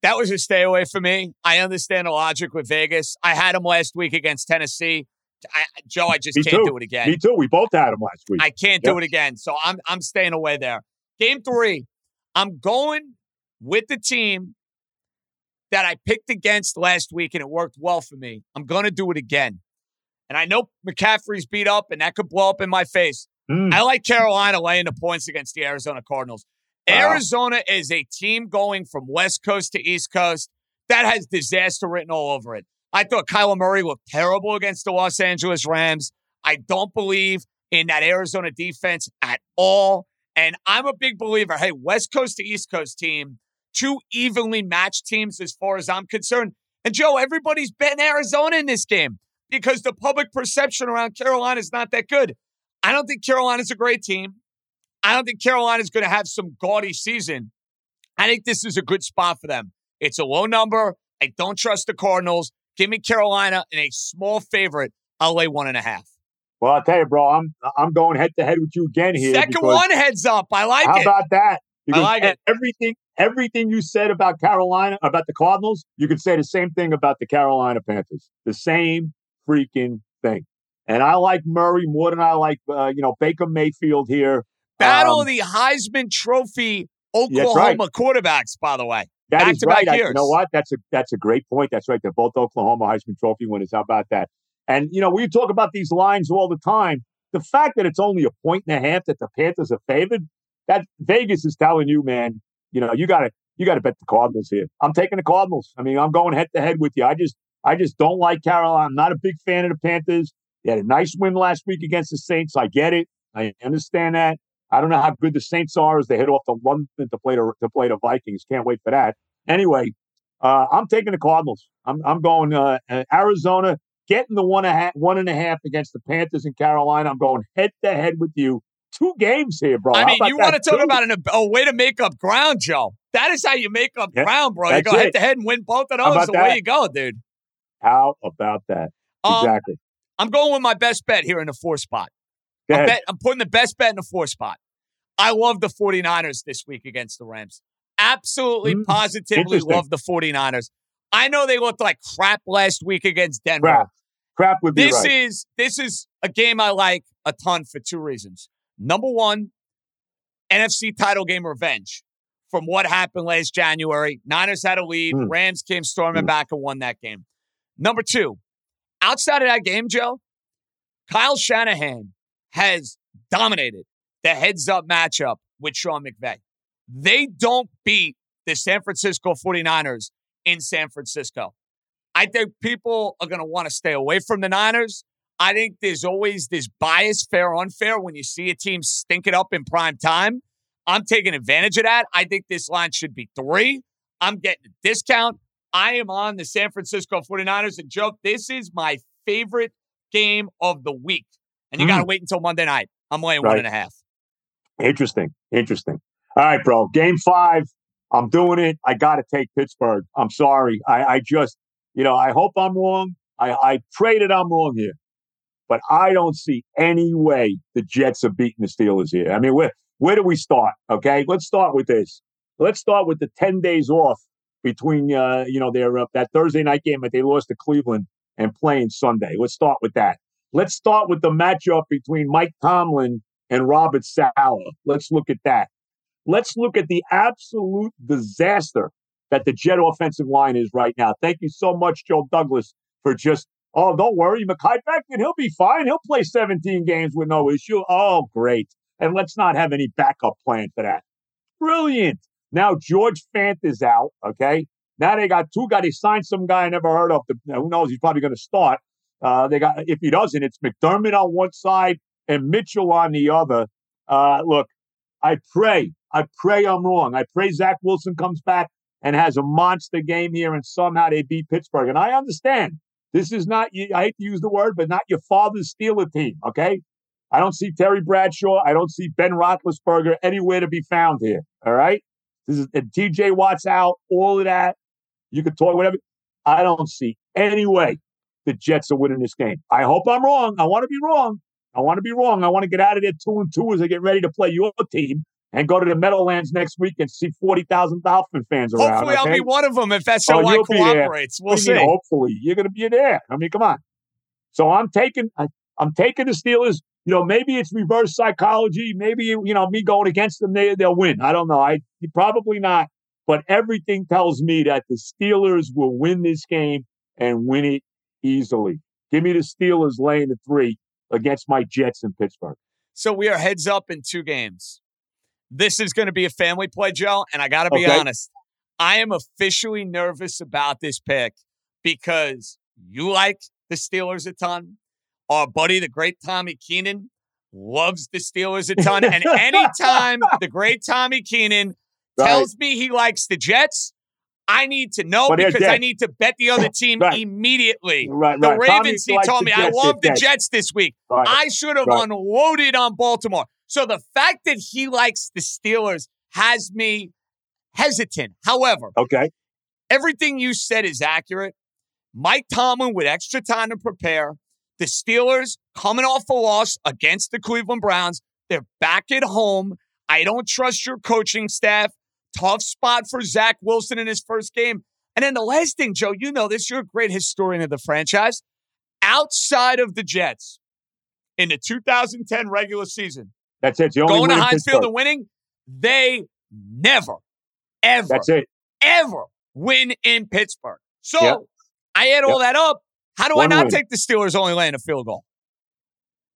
that was a stay away for me. I understand the logic with Vegas. I had them last week against Tennessee. I, Joe, I just me can't too. do it again. Me too. We both had them last week. I can't yep. do it again. So I'm I'm staying away there. Game three, I'm going with the team that I picked against last week, and it worked well for me. I'm going to do it again. And I know McCaffrey's beat up, and that could blow up in my face. Mm. I like Carolina laying the points against the Arizona Cardinals. Wow. Arizona is a team going from West Coast to East Coast that has disaster written all over it. I thought Kyler Murray looked terrible against the Los Angeles Rams. I don't believe in that Arizona defense at all. And I'm a big believer. Hey, West Coast to East Coast team, two evenly matched teams as far as I'm concerned. And Joe, everybody's betting Arizona in this game because the public perception around Carolina is not that good. I don't think Carolina's a great team. I don't think Carolina's going to have some gaudy season. I think this is a good spot for them. It's a low number. I don't trust the Cardinals. Give me Carolina in a small favorite. I'll lay one and a half. Well, I'll tell you, bro, I'm I'm going head to head with you again here. Second one heads up. I like how it. How about that? Because I like it. Everything everything you said about Carolina, about the Cardinals, you could say the same thing about the Carolina Panthers. The same freaking thing. And I like Murray more than I like, uh, you know, Baker Mayfield here. Battle um, of the Heisman Trophy Oklahoma right. quarterbacks, by the way. That back is right. I, you know what? That's a that's a great point. That's right. They're both Oklahoma Heisman Trophy winners. How about that? And you know, we talk about these lines all the time. The fact that it's only a point and a half that the Panthers are favored, that Vegas is telling you, man, you know, you gotta you gotta bet the Cardinals here. I'm taking the Cardinals. I mean, I'm going head to head with you. I just I just don't like Carolina. I'm not a big fan of the Panthers. They had a nice win last week against the Saints. I get it. I understand that. I don't know how good the Saints are as they head off to London to play to, to play the Vikings. Can't wait for that. Anyway, uh, I'm taking the Cardinals. I'm, I'm going uh, uh Arizona, getting the one and a half against the Panthers in Carolina. I'm going head to head with you. Two games here, bro. I mean, you want to talk about an, a way to make up ground, Joe. That is how you make up yeah, ground, bro. You go head to head and win both of those. The that? way you go, dude. How about that? Um, exactly. I'm going with my best bet here in the four spot. I'm, bet, I'm putting the best bet in the four spot. I love the 49ers this week against the Rams. Absolutely, Mm, positively love the 49ers. I know they looked like crap last week against Denver. Crap. Crap would be This right. is this is a game I like a ton for two reasons. Number one, NFC title game revenge from what happened last January. Niners had a lead. Mm. Rams came storming Mm. back and won that game. Number two, outside of that game, Joe, Kyle Shanahan has dominated the heads up matchup with Sean McVay. They don't beat the San Francisco 49ers in San Francisco. I think people are going to want to stay away from the Niners. I think there's always this bias, fair or unfair, when you see a team stink it up in prime time. I'm taking advantage of that. I think this line should be three. I'm getting a discount. I am on the San Francisco 49ers. And Joe, this is my favorite game of the week. And you got to mm. wait until Monday night. I'm laying one Right. and a half. Interesting. Interesting. All right, bro. Game five. I'm doing it. I got to take Pittsburgh. I'm sorry. I, I just, you know, I hope I'm wrong. I, I pray that I'm wrong here, but I don't see any way the Jets are beating the Steelers here. I mean, where where do we start? Okay, let's start with this. Let's start with the ten days off between, uh, you know, their uh, that Thursday night game that they lost to Cleveland and playing Sunday. Let's start with that. Let's start with the matchup between Mike Tomlin and Robert Saleh. Let's look at that. Let's look at the absolute disaster that the Jet offensive line is right now. Thank you so much, Joe Douglas, for just, oh, don't worry, Mekhi Becton, he'll be fine. He'll play 17 games with no issue. Oh, great. And let's not have any backup plan for that. Brilliant. Now George Fant is out, okay? Now they got two guys. They signed some guy I never heard of. Who knows? He's probably going to start. Uh, they got if he doesn't, it's McDermott on one side and Mitchell on the other. Uh, look, I pray, I pray I'm wrong. I pray Zach Wilson comes back and has a monster game here, and somehow they beat Pittsburgh. And I understand this is not. I hate to use the word, but not your father's Steeler team. Okay, I don't see Terry Bradshaw. I don't see Ben Roethlisberger anywhere to be found here. All right, this is and T.J. Watt's out. All of that. You could talk whatever. I don't see any way the Jets are winning this game. I hope I'm wrong. I want to be wrong. I want to be wrong. I want to get out of there two and two as I get ready to play your team and go to the Meadowlands next week and see forty thousand Dolphin fans around. Hopefully, I'll be one of them if Oh, SOI you'll cooperates. We'll What do you see. mean, hopefully, you're going to be there. I mean, come on. So I'm taking, I, I'm taking the Steelers. You know, maybe it's reverse psychology. Maybe you know me going against them, they they'll win. I don't know. I probably not. But everything tells me that the Steelers will win this game and win it easily. Give me the Steelers laying the three against my Jets in Pittsburgh. So we are heads up in two games. This is going to be a family play, Joe, and I got to be Okay. honest. I am officially nervous about this pick because you like the Steelers a ton. Our buddy, the great Tommy Keenan, loves the Steelers a ton. and anytime the great Tommy Keenan Right. tells me he likes the Jets, I need to know But because I need to bet the other team Right. immediately. Right, The right. Tommy Ravens, he told me, I love the. Jets this week. I should have unloaded on Baltimore. So the fact that he likes the Steelers has me hesitant. However, Okay. everything you said is accurate. Mike Tomlin with extra time to prepare. The Steelers coming off a loss against the Cleveland Browns. They're back at home. I don't trust your coaching staff. Tough spot for Zach Wilson in his first game. And then the last thing, Joe, you know this. You're a great historian of the franchise. Outside of the Jets in the 2010 regular season, That's it. The only going to win in Heinz Field and winning, they never, ever, That's it. ever win in Pittsburgh. So Yep. I add all that up. How do One I not win. take the Steelers only laying a field goal?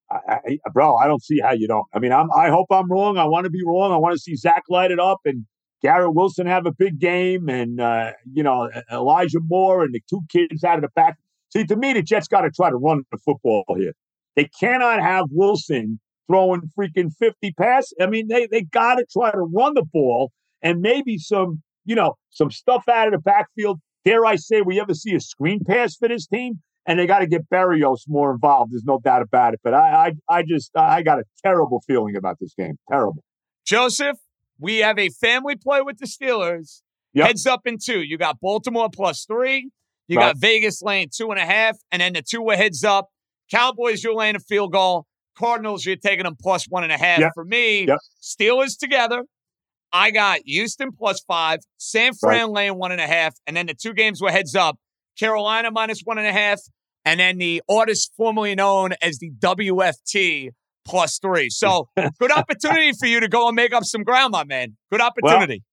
I, I, bro, I don't see how you don't. I mean, I'm, I hope I'm wrong. I want to be wrong. I want to see Zach light it up and Garrett Wilson have a big game and, uh, you know, Elijah Moore and the two kids out of the back. See, to me, the Jets got to try to run the football here. They cannot have Wilson throwing freaking 50 passes. I mean, they, they got to try to run the ball and maybe some, you know, some stuff out of the backfield. Dare I say, we ever see a screen pass for this team? and they got to get Berrios more involved. There's no doubt about it. But I, I, I just, I got a terrible feeling about this game. Terrible. Joseph, we have a family play with the Steelers. Yep. Heads up in two. You got Baltimore plus three. You Right. got Vegas laying two and a half, and then the two were heads up. Cowboys, you're laying a field goal. Cardinals, you're taking them plus one and a half. Yep. For me, Yep. Steelers together. I got Houston plus five, San Fran laying one and a half, and then the two games were heads up. Carolina minus one and a half, and then the artist formerly known as the WFT plus three. So good opportunity for you to go and make up some ground, my man. Good opportunity.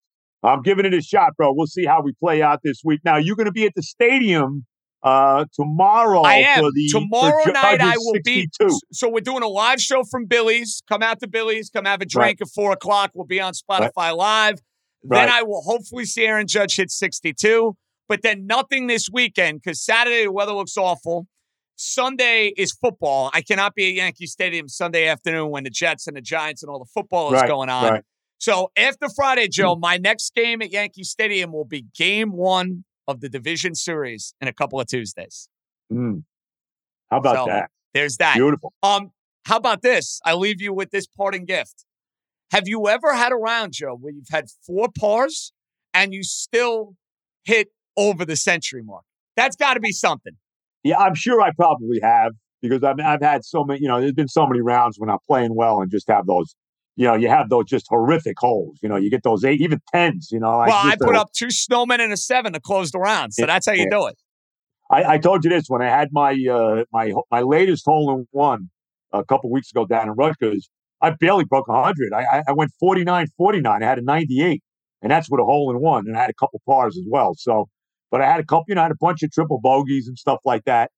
I'm giving it a shot, bro. We'll see how we play out this week. Now you're going to be at the stadium uh, tomorrow. I am. For the, Tomorrow night I will be so we're doing a live show from Billy's. Come out to Billy's, come have a drink at four o'clock. We'll be on Spotify Live. Then Right. I will hopefully see Aaron Judge hit 62. But then nothing this weekend because Saturday the weather looks awful. Sunday is football. I cannot be at Yankee Stadium Sunday afternoon when the Jets and the Giants and all the football is Right, going on. right. So after Friday, Joe, my next game at Yankee Stadium will be game one of the division series in a couple of Tuesdays. Mm. How about So, that? There's that. Beautiful. Um, how about this? I leave you with this parting gift. Have you ever had a round, Joe, where you've had four pars and you still hit over the century mark? That's got to be something. Yeah, I'm sure I probably have because I've I've had so many. You know, there's been so many rounds when I'm playing well and just have those. You know, you have those just horrific holes. You know, you get those eight, even tens. You know, well, I just put a- up two snowmen and a seven to close the round, so Yeah, that's how you do it. I, I told you this when I had my uh, my my latest hole in one a couple weeks ago down in Rutgers. I barely broke 100. I, I I went 49 49. I had a 98, and that's with a hole in one. And I had a couple pars as well. So, but I had a couple, you know, I had a bunch of triple bogeys and stuff like that.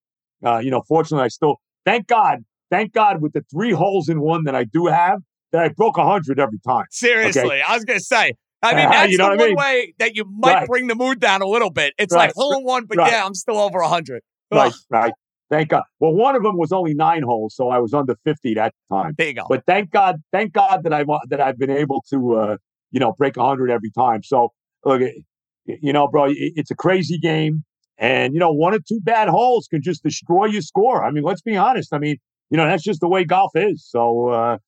Uh, you know, fortunately, I still, thank God, thank God with the three holes in one that I do have, I broke 100 every time. Seriously, I was gonna say. I mean, that's You know the what I mean? way that you might Right. bring the mood down a little bit. It's Right. like hole in one, but Right. yeah, I'm still over hundred. Right, right. Thank God. Well, one of them was only nine holes, so I was under 50 that time. There you go. But thank God, thank God that I've that I've been able to, uh, you know, break 100 every time. So look, it- you know, bro, it's a crazy game, and you know, one or two bad holes can just destroy your score. I mean, let's be honest. I mean, you know, that's just the way golf is. So, uh,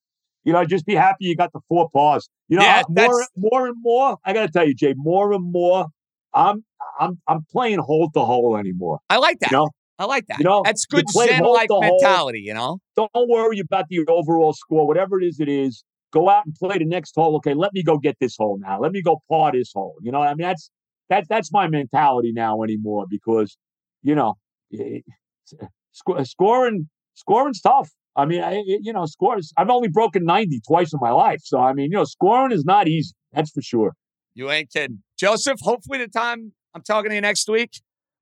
you know, just be happy you got the four pars. You know, Yeah, uh, more, more and more. I got to tell you, Jay, more and more. I'm, I'm, I'm playing hole to hole anymore. I like that. You know, I like that. You know, that's good Zen like mentality. You know. don't worry about the overall score, whatever it is, it is. Go out and play the next hole. Okay, let me go get this hole now. Let me go par this hole. You know, I mean that's that's that's my mentality now anymore because you know, it- sc- scoring scoring's tough. I mean, I, you know, scores. I've only broken ninety twice in my life, so I mean, you know, scoring is not easy. That's for sure. You ain't kidding. Joseph, hopefully the time I'm talking to you next week,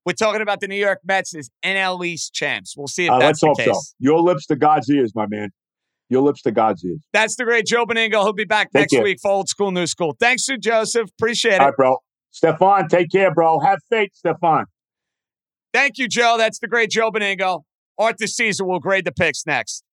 we're talking about the New York Mets as NL East champs. We'll see if Uh, that's let's the hope case. so. Your lips to God's ears, my man. Your lips to God's ears. That's the great Joe Benigno. He'll be back Take next care. week for Old School, New School. Thanks to Joseph. Appreciate it. All right, bro. Stefan, take care, bro. Have faith, Stefan. Thank you, Joe. That's the great Joe Benigno. Arthur Caesar will grade the picks next.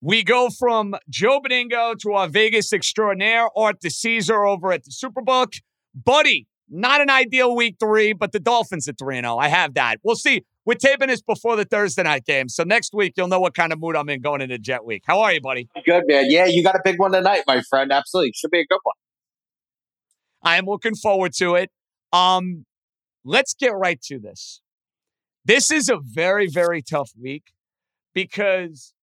We go from Joe Benigno to our Vegas extraordinaire, Arthur Caesar over at the Superbook. Buddy, not an ideal week three, but the Dolphins at 3 0. I have that. We'll see. We're taping this before the Thursday night game. So next week, you'll know what kind of mood I'm in going into Jet Week. How are you, buddy? Good, man. Yeah, you got a big one tonight, my friend. Absolutely. Should be a good one. I am looking forward to it. Um, let's get right to this. This is a very, very tough week because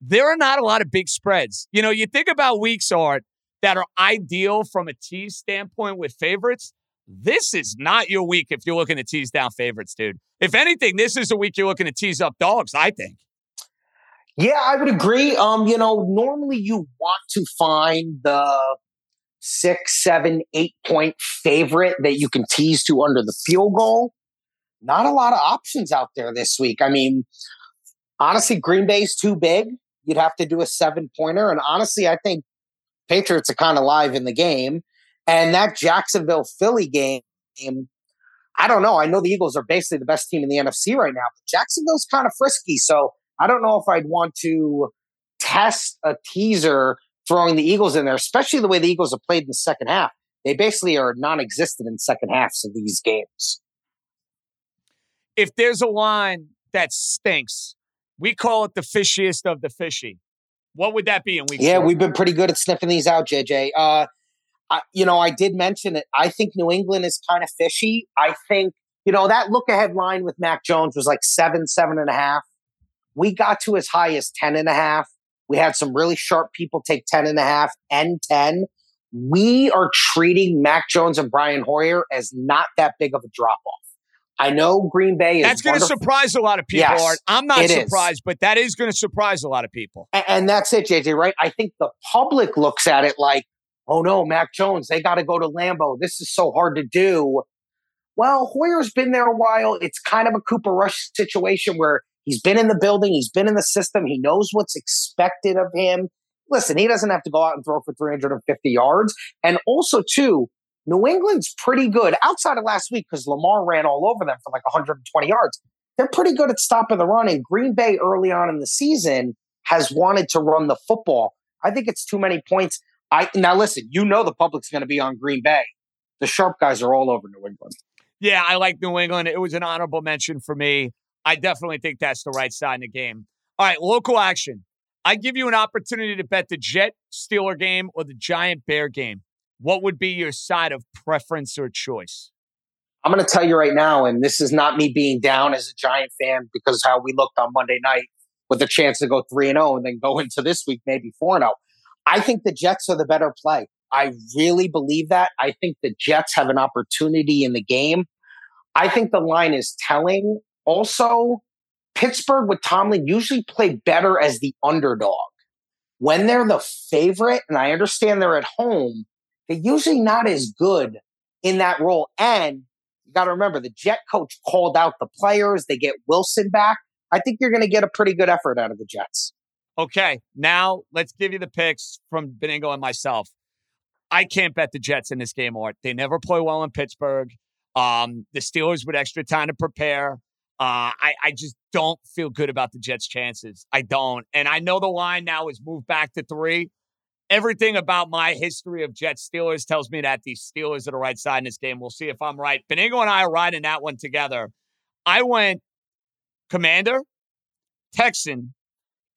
there are not a lot of big spreads. You know, you think about weeks, Art, that are ideal from a tease standpoint with favorites. This is not your week if you're looking to tease down favorites, dude. If anything, this is a week you're looking to tease up dogs, I think. Yeah, I would agree. Um, you know, normally you want to find the six, seven, eight point favorite that you can tease to under the field goal. Not a lot of options out there this week. I mean, honestly, Green Bay's too big. You'd have to do a seven pointer. And honestly, I think Patriots are kind of live in the game. And that Jacksonville Philly game, I don't know. I know the Eagles are basically the best team in the NFC right now, but Jacksonville's kind of frisky. So I don't know if I'd want to test a teaser throwing the Eagles in there, especially the way the Eagles have played in the second half. They basically are non existent in second halves of these games. If there's a line that stinks, we call it the fishiest of the fishy. What would that be in week Yeah, four? we've been pretty good at sniffing these out, JJ. Uh, I, you know, I did mention it. I think New England is kind of fishy. I think, you know, that look ahead line with Mac Jones was like seven, seven and a half. we got to as high as 10 and a half. We had some really sharp people take 10 and a half and 10. We are treating Mac Jones and Brian Hoyer as not that big of a drop off. I know Green Bay is. That's going to surprise a lot of people, Yes, Art. I'm not it is. surprised, but that is going to surprise a lot of people. A- And that's it, JJ, right? I think the public looks at it like, oh no, Mac Jones, they got to go to Lambeau. This is so hard to do. Well, Hoyer's been there a while. It's kind of a Cooper Rush situation where he's been in the building, he's been in the system, he knows what's expected of him. Listen, he doesn't have to go out and throw for 350 yards. And also, too, New England's pretty good outside of last week because Lamar ran all over them for like 120 yards. They're pretty good at stopping the run. And Green Bay early on in the season has wanted to run the football. I think it's too many points. I now listen. You know the public's going to be on Green Bay. The sharp guys are all over New England. Yeah, I like New England. It was an honorable mention for me. I definitely think that's the right side in the game. All right, local action. I give you an opportunity to bet the Jet Steeler game or the Giant Bear game. What would be your side of preference or choice? I'm going to tell you right now, and this is not me being down as a Giant fan because how we looked on Monday night with a chance to go three and zero and then go into this week maybe four and zero. I think the Jets are the better play. I really believe that. I think the Jets have an opportunity in the game. I think the line is telling. Also, Pittsburgh with Tomlin usually play better as the underdog. When they're the favorite, and I understand they're at home, they're usually not as good in that role. And you got to remember, the Jet coach called out the players. They get Wilson back. I think you're going to get a pretty good effort out of the Jets. Okay, now let's give you the picks from Benigno and myself. I can't bet the Jets in this game, Art. They never play well in Pittsburgh. Um, the Steelers with extra time to prepare. Uh, I, I just don't feel good about the Jets' chances. I don't. And I know the line now is moved back to three. Everything about my history of Jets Steelers tells me that the Steelers are the right side in this game. We'll see if I'm right. Benigno and I are riding that one together. I went Commander, Texan,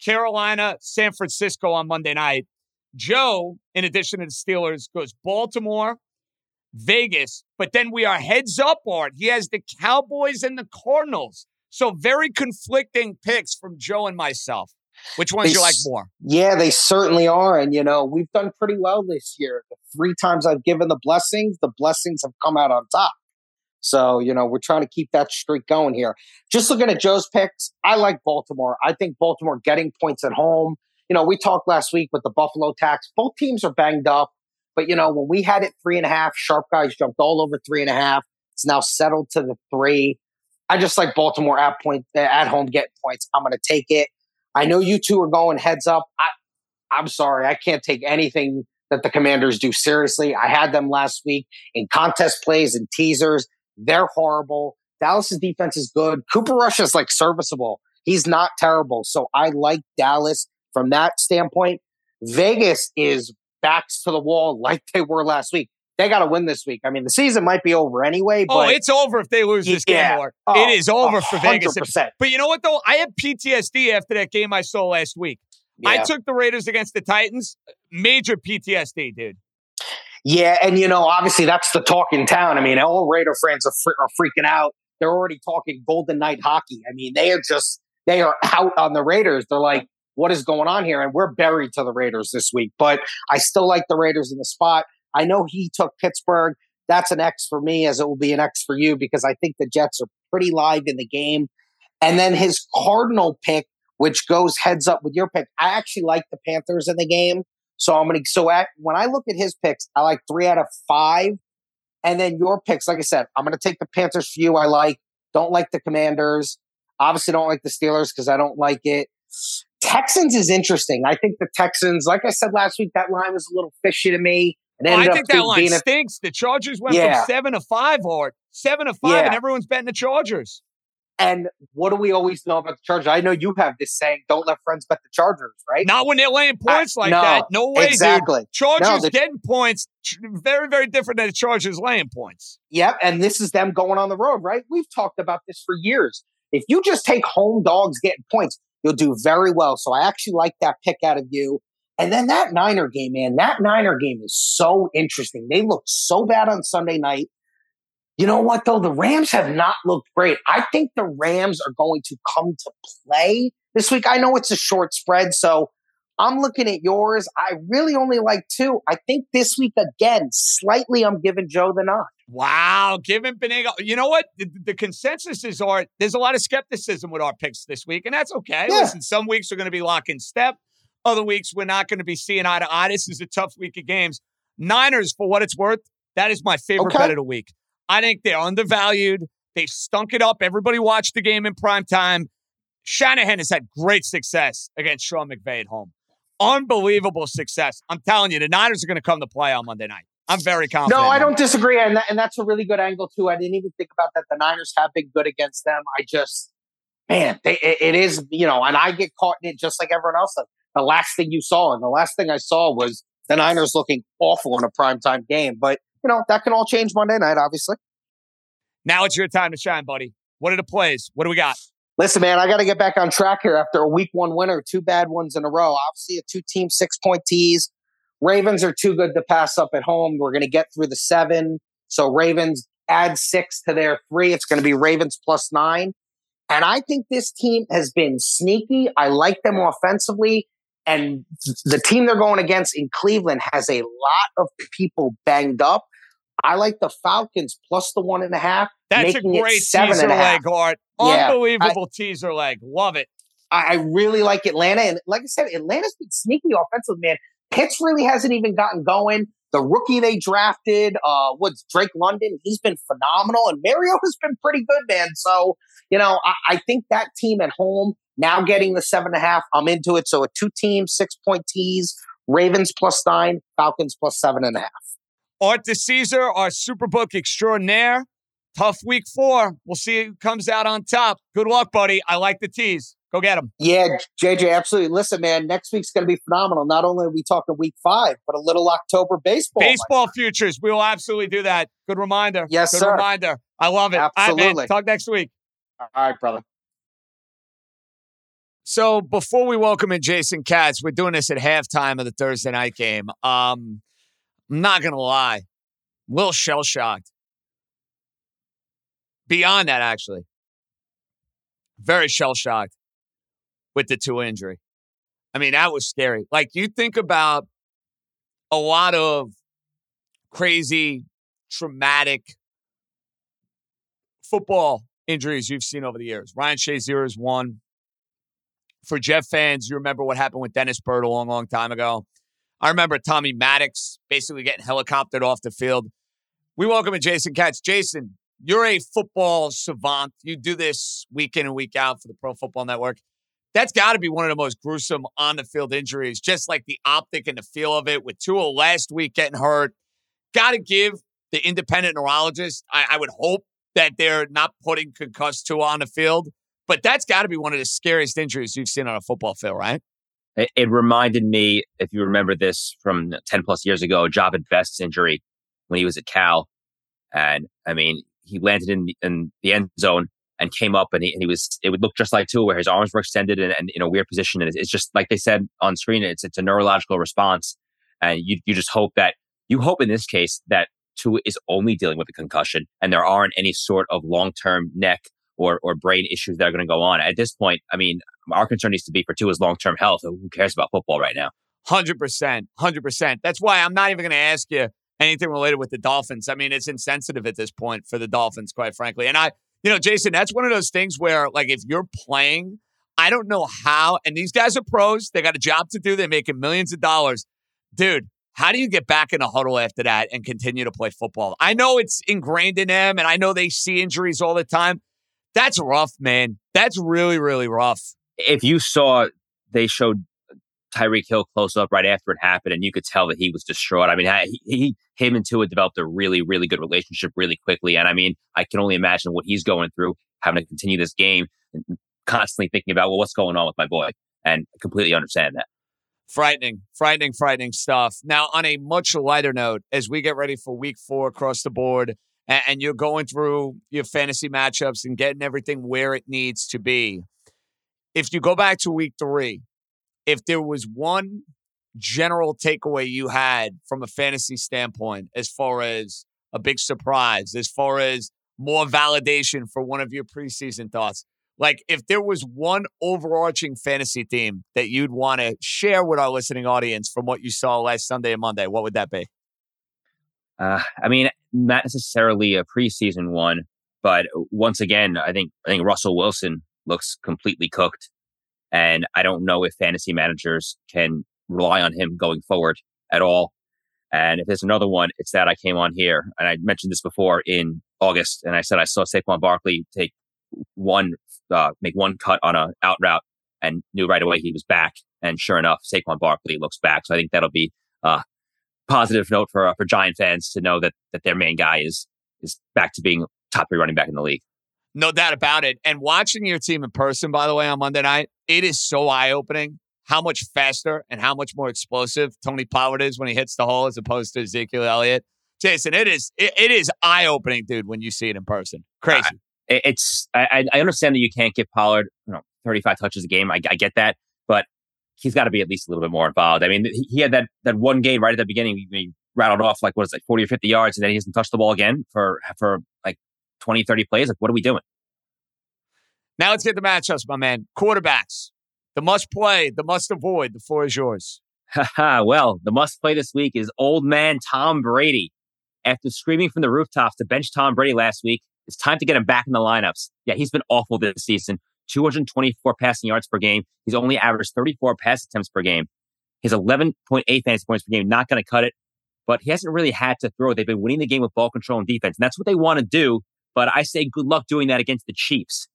Carolina, San Francisco on Monday night. Joe, in addition to the Steelers, goes Baltimore, Vegas, but then we are heads up, Art. He has the Cowboys and the Cardinals. So very conflicting picks from Joe and myself. Which ones They you like more? Yeah, they certainly are. And, you know, we've done pretty well this year. The three times I've given the blessings, the blessings have come out on top. So, you know, we're trying to keep that streak going here. Just looking at Joe's picks, I like Baltimore. I think Baltimore getting points at home. You know, we talked last week with the Buffalo tax. Both teams are banged up. But, you know, when we had it three and a half, sharp guys jumped all over three and a half. It's now settled to the three. I just like Baltimore at point at home getting points. I'm going to take it. I know you two are going heads up. I, I'm sorry, I can't take anything that the Commanders do seriously. I had them last week in contest plays and teasers. They're horrible. Dallas's defense is good. Cooper Rush is like serviceable. He's not terrible. So I like Dallas from that standpoint. Vegas is backs to the wall like they were last week. They got to win this week. I mean, the season might be over anyway, Oh, but it's over if they lose this Yeah. game, Art. Oh, it is over for Vegas. 100%. But you know what, though? I had PTSD after that game I saw last week. I took the Raiders against the Titans. Major PTSD, dude. Yeah, and you know, obviously that's the talk in town. I mean, all Raider fans are, fr- are freaking out. They're already talking Golden Knight hockey. I mean, they are just they are out on the Raiders. They're like, what is going on here? And we're buried to the Raiders this week. But I still like the Raiders in the spot. I know he took Pittsburgh. That's an X for me, as it will be an X for you, because I think the Jets are pretty live in the game. And then his Cardinal pick, which goes heads up with your pick. I actually like the Panthers in the game. So I'm gonna so at when I look at his picks, I like three out of five. And then your picks, like I said, I'm gonna take the Panthers for you. I like, don't like the commanders. Obviously don't like the Steelers because I don't like it. Texans is interesting. I think the Texans, like I said last week, that line was a little fishy to me. Oh, I think that line a- stinks. The Chargers went Yeah. from seven to five, hard, Seven to five, and everyone's betting the Chargers. and what do we always know about the Chargers? I know you have this saying, don't let friends bet the Chargers, right? Not when they're laying points like no, that. No way, exactly. dude. Chargers No, the- getting points, very, very different than the Chargers laying points. Yep, and this is them going on the road, right? We've talked about this for years. If you just take home dogs getting points, you'll do very well. So I actually like that pick out of you. And then that Niner game, man, that Niner game is so interesting. They looked so bad on Sunday night. You know what, though? The Rams have not looked great. I think the Rams are going to come to play this week. I know it's a short spread, so I'm looking at yours. I really only like two. I think this week again, slightly, I'm giving Joe the nod. Wow, giving Benigno. You know what? The, the consensus is are there's a lot of skepticism with our picks this week, and that's okay. Yeah. Listen, some weeks are going to be lock in step. Other weeks we're not going to be seeing eye to eye. This is a tough week of games. Niners, for what it's worth, that is my favorite Okay. bet of the week. I think they're undervalued. They stunk it up. Everybody watched the game in prime time. Shanahan has had great success against Sean McVay at home. Unbelievable success. I'm telling you, the Niners are going to come to play on Monday night. I'm very confident. No, I don't disagree, and that, and that's a really good angle too. I didn't even think about that. The Niners have been good against them. I just, man, they, it, it is you know, and I get caught in it just like everyone else. does. The last thing you saw, and the last thing I saw was the Niners looking awful in a primetime game. But you know that can all change Monday night, obviously. Now it's your time to shine, buddy. What are the plays? What do we got? Listen, man, I got to get back on track here after a week one winner, two bad ones in a row. Obviously, a two team six point tease. Ravens are too good to pass up at home. We're going to get through the seven. So, Ravens add six to their three. It's going to be Ravens plus nine. And I think this team has been sneaky. I like them offensively. And the team they're going against in Cleveland has a lot of people banged up. I like the Falcons plus the one and a half. That's a great seven teaser and a leg, Art. Yeah, Unbelievable teaser leg. Love it. I, I really like Atlanta. And like I said, Atlanta's been sneaky offensive, man. Pitts really hasn't even gotten going. The rookie they drafted, uh, what's Drake London? He's been phenomenal. And Mario has been pretty good, man. So, you know, I, I think that team at home, now getting the seven and a half, I'm into it. So a two team, six point tease, Ravens plus nine, Falcons plus seven and a half. Art DeCaesar, our Superbook extraordinaire. Tough week four. We'll see who comes out on top. Good luck, buddy. I like the tease. Go get them. Yeah, JJ, absolutely. Listen, man, next week's going to be phenomenal. Not only are we talking week five, but a little October baseball. Baseball futures. We will absolutely do that. Good reminder. Yes, Good sir. reminder. I love it. All right. Absolutely. Talk next week. All right, brother. So before we welcome in Jason Katz, we're doing this at halftime of the Thursday night game. Um, I'm not gonna lie, a little shell shocked. Beyond that, actually, very shell shocked with the Tua injury. I mean, that was scary. Like you think about a lot of crazy, traumatic football injuries you've seen over the years. Ryan Shazier is one for Jeff fans, you remember what happened with Dennis Byrd a long, long time ago. I remember Tommy Maddox basically getting helicoptered off the field. We welcome in Jason Katz. Jason, you're a football savant. You do this week in and week out for the Pro Football Network. That's got to be one of the most gruesome on the field injuries, just like the optic and the feel of it with Tua last week getting hurt. Got to give the independent neurologist, I, I would hope that they're not putting concussed Tua on the field. But that's got to be one of the scariest injuries you've seen on a football field, right? It, it reminded me, if you remember this from 10 plus years ago, Jahvid Best's injury when he was at Cal. And I mean, he landed in in the end zone and came up and he, and he was, it would look just like Tua where his arms were extended and, and in a weird position. And it's, it's just like they said on screen, it's, it's a neurological response. And you, you just hope that, you hope in this case that Tua is only dealing with a concussion and there aren't any sort of long term neck or, or brain issues that are going to go on. At this point, I mean, our concern needs to be for Tua's long term health. Who cares about football right now? Hundred percent, hundred percent. That's why I'm not even going to ask you anything related with the Dolphins. I mean, it's insensitive at this point for the Dolphins, quite frankly. And I, you know, Jason, that's one of those things where, like, if you're playing, I don't know how. And these guys are pros; they got a job to do. They're making millions of dollars, dude. How do you get back in a huddle after that and continue to play football? I know it's ingrained in them, and I know they see injuries all the time. That's rough, man. That's really, really rough. If you saw, they showed Tyreek Hill close up right after it happened, and you could tell that he was distraught. I mean, he, he him and Tua developed a really, really good relationship really quickly. And I mean, I can only imagine what he's going through, having to continue this game, and constantly thinking about, well, what's going on with my boy, and I completely understand that. Frightening, frightening, frightening stuff. Now, on a much lighter note, as we get ready for week four across the board, and, you're going through your fantasy matchups and getting everything where it needs to be, if you go back to week three, if there was one general takeaway you had from a fantasy standpoint, as far as a big surprise, as far as more validation for one of your preseason thoughts, Like, if there was one overarching fantasy theme that you'd want to share with our listening audience from what you saw last Sunday and Monday, what would that be? Uh, I mean, not necessarily a preseason one, but once again, I think I think Russell Wilson looks completely cooked, and I don't know if fantasy managers can rely on him going forward at all. And if there's another one, it's that I came on here and I mentioned this before in August, and I said I saw Saquon Barkley take one, uh, make one cut on a out route, and knew right away he was back. And sure enough, Saquon Barkley looks back. So I think that'll be a positive note for uh, for Giant fans to know that that their main guy is is back to being top three running back in the league. No doubt about it. And watching your team in person, by the way, on Monday night, it is so eye opening how much faster and how much more explosive Tony Pollard is when he hits the hole as opposed to Ezekiel Elliott. Jason, it is it, it is eye opening, dude, when you see it in person. Crazy. It's I, I understand that you can't get Pollard you know 35 touches a game. I, I get that, he's got to be at least a little bit more involved. I mean, he had that that one game right at the beginning. He rattled off like what is it, like 40 or 50 yards, and then he hasn't touched the ball again for for like 20, 30 plays. Like, what are we doing? Now let's get the matchups, my man. Quarterbacks. The must play, the must avoid. The floor is yours. well, the must play this week is old man Tom Brady. After screaming from the rooftops to bench Tom Brady last week, it's time to get him back in the lineups. Yeah, he's been awful this season. 224 passing yards per game. He's only averaged 34 pass attempts per game. His 11.8 fantasy points per game, not going to cut it, but he hasn't really had to throw. They've been winning the game with ball control and defense, and that's what they want to do. But I say good luck doing that against the Chiefs.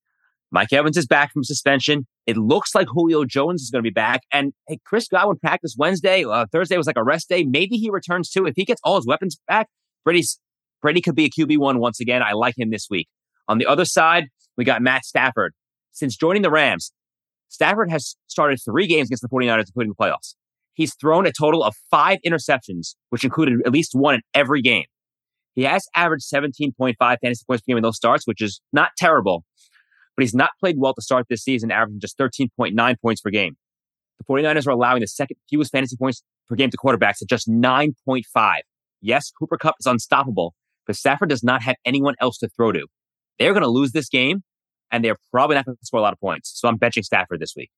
Mike Evans is back from suspension. It looks like Julio Jones is going to be back. And hey, Chris Godwin practiced Wednesday. Uh, Thursday was like a rest day. Maybe he returns too. If he gets all his weapons back, Brady's, Brady could be a QB1 once again. I like him this week. On the other side, we got Matt Stafford. Since joining the Rams, Stafford has started three games against the 49ers, including the playoffs. He's thrown a total of five interceptions, which included at least one in every game. He has averaged 17.5 fantasy points per game in those starts, which is not terrible but he's not played well to start this season, averaging just 13.9 points per game. The 49ers are allowing the second fewest fantasy points per game to quarterbacks at just 9.5. Yes, Cooper Kupp is unstoppable, but Stafford does not have anyone else to throw to. They're going to lose this game, and they're probably not going to score a lot of points. So I'm benching Stafford this week.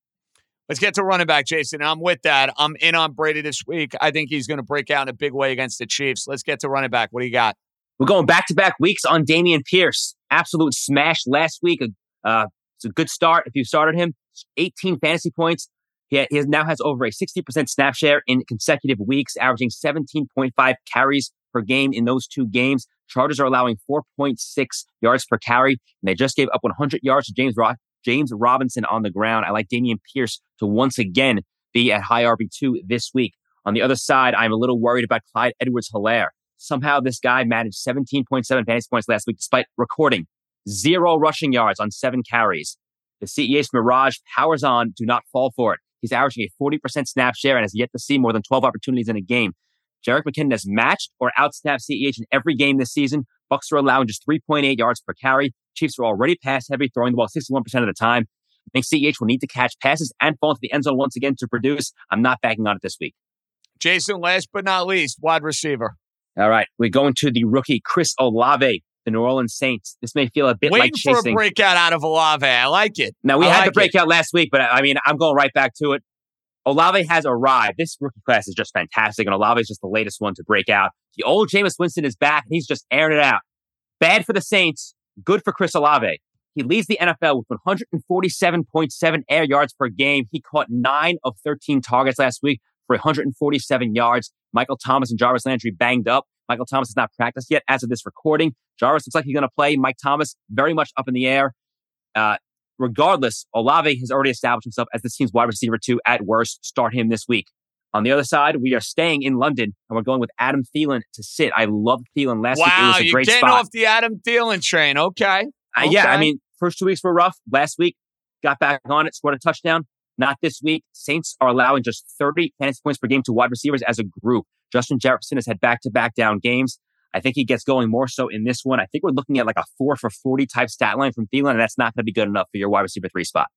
Let's get to running back, Jason. I'm with that. I'm in on Brady this week. I think he's going to break out in a big way against the Chiefs. Let's get to running back. What do you got? We're going back to back weeks on Dameon Pierce. Absolute smash last week, a uh, it's a good start if you started him. 18 fantasy points. He, he now has over a 60% snap share in consecutive weeks, averaging 17.5 carries per game in those two games. Chargers are allowing 4.6 yards per carry, and they just gave up 100 yards to James Rock, James Robinson on the ground. I like Dameon Pierce to once again be at high RB2 this week. On the other side, I'm a little worried about Clyde Edwards Helaire. Somehow this guy managed 17.7 fantasy points last week despite recording Zero rushing yards on seven carries. The CEH Mirage powers on. Do not fall for it. He's averaging a 40% snap share and has yet to see more than 12 opportunities in a game. Jerick McKinnon has matched or outsnapped CEH in every game this season. Bucks are allowing just 3.8 yards per carry. Chiefs are already pass heavy, throwing the ball 61% of the time. I think CEH will need to catch passes and fall into the end zone once again to produce. I'm not backing on it this week. Jason, last but not least, wide receiver. All right. We're going to the rookie, Chris Olave the New Orleans Saints. This may feel a bit Waiting like chasing. for a breakout out of Olave. I like it. Now we I had like the breakout it. last week, but I mean, I'm going right back to it. Olave has arrived. This rookie class is just fantastic, and Olave is just the latest one to break out. The old Jameis Winston is back, and he's just airing it out. Bad for the Saints, good for Chris Olave. He leads the NFL with 147.7 air yards per game. He caught nine of 13 targets last week for 147 yards. Michael Thomas and Jarvis Landry banged up. Michael Thomas has not practiced yet as of this recording. Jarvis looks like he's going to play. Mike Thomas, very much up in the air. Uh, regardless, Olave has already established himself as the team's wide receiver two at worst. Start him this week. On the other side, we are staying in London and we're going with Adam Thielen to sit. I love Thielen. Last wow, week it was a you're great getting spot. off the Adam Thielen train. Okay. Uh, yeah, I mean, first two weeks were rough. Last week, got back on it, scored a touchdown. Not this week. Saints are allowing just 30 fantasy points per game to wide receivers as a group. Justin Jefferson has had back to back down games. I think he gets going more so in this one. I think we're looking at like a four for 40 type stat line from Thielen, and that's not going to be good enough for your wide receiver three spot.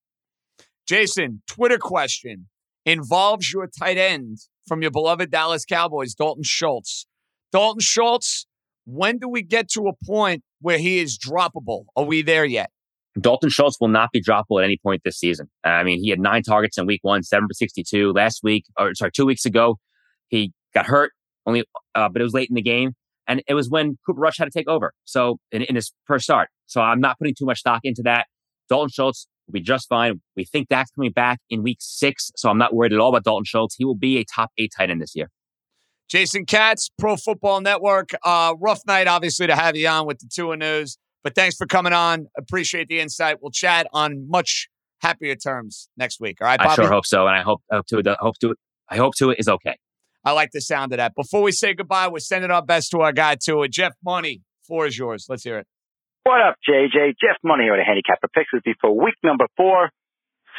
Jason, Twitter question involves your tight end from your beloved Dallas Cowboys, Dalton Schultz. Dalton Schultz, when do we get to a point where he is droppable? Are we there yet? Dalton Schultz will not be droppable at any point this season. I mean, he had nine targets in week one, seven for 62. Last week, or sorry, two weeks ago, he got hurt, only, uh, but it was late in the game. And it was when Cooper Rush had to take over. So in, in his first start. So I'm not putting too much stock into that. Dalton Schultz will be just fine. We think Dak's coming back in week six. So I'm not worried at all about Dalton Schultz. He will be a top eight tight end this year. Jason Katz, Pro Football Network. Uh, rough night, obviously, to have you on with the Tua news. But thanks for coming on. Appreciate the insight. We'll chat on much happier terms next week. All right, Bobby? I sure hope so, and I hope hope to hope to I hope to it is okay. I like the sound of that. Before we say goodbye, we're sending our best to our guy Tua. Jeff Money, floor is yours. Let's hear it. What up, JJ? Jeff Money here to Handicapper Picks with for week number four,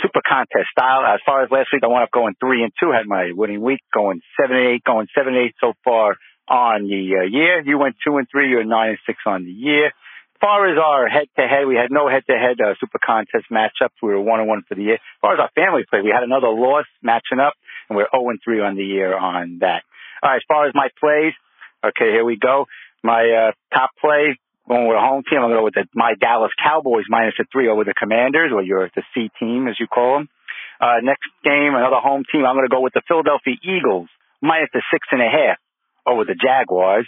super contest style. As far as last week, I wound up going three and two, had my winning week, going seven and eight, going seven and eight so far on the uh, year. You went two and three, you're nine and six on the year As far as our head to head, we had no head to head super contest matchups. We were one and one for the year. As far as our family play, we had another loss matching up, and we're 0 and 3 on the year on that. All right, as far as my plays, okay, here we go. My uh, top play going with a home team. I'm going to go with the, my Dallas Cowboys minus a three over the Commanders, or your the C team as you call them. Uh, next game, another home team. I'm going to go with the Philadelphia Eagles minus the six and a half over the Jaguars.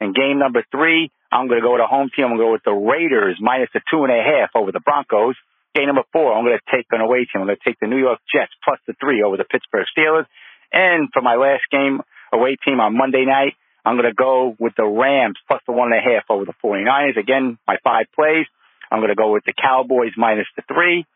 And game number three, I'm going to go with a home team. I'm going to go with the Raiders minus the two and a half over the Broncos. Game number four, I'm going to take an away team. I'm going to take the New York Jets plus the three over the Pittsburgh Steelers. And for my last game away team on Monday night, I'm going to go with the Rams plus the one and a half over the 49ers. Again, my five plays. I'm going to go with the Cowboys minus the three,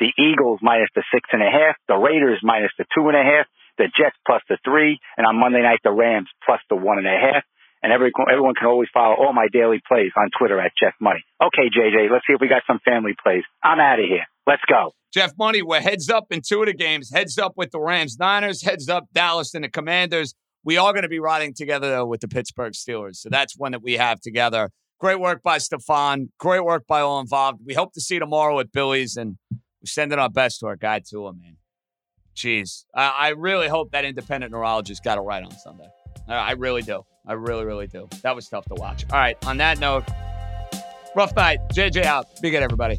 the Eagles minus the six and a half, the Raiders minus the two and a half, the Jets plus the three, and on Monday night, the Rams plus the one and a half and every, everyone can always follow all my daily plays on Twitter at Jeff Money. Okay, JJ, let's see if we got some family plays. I'm out of here. Let's go. Jeff Money, we're heads up in two of the games. Heads up with the Rams Niners, heads up Dallas and the Commanders. We are going to be riding together though with the Pittsburgh Steelers. So that's one that we have together. Great work by Stefan. Great work by all involved. We hope to see you tomorrow at Billy's and we're sending our best to our guy Tua, man. Jeez. I, I really hope that independent neurologist got it right on Sunday. I really do. I really, really do. That was tough to watch. All right. On that note, rough night. JJ out. Be good, everybody.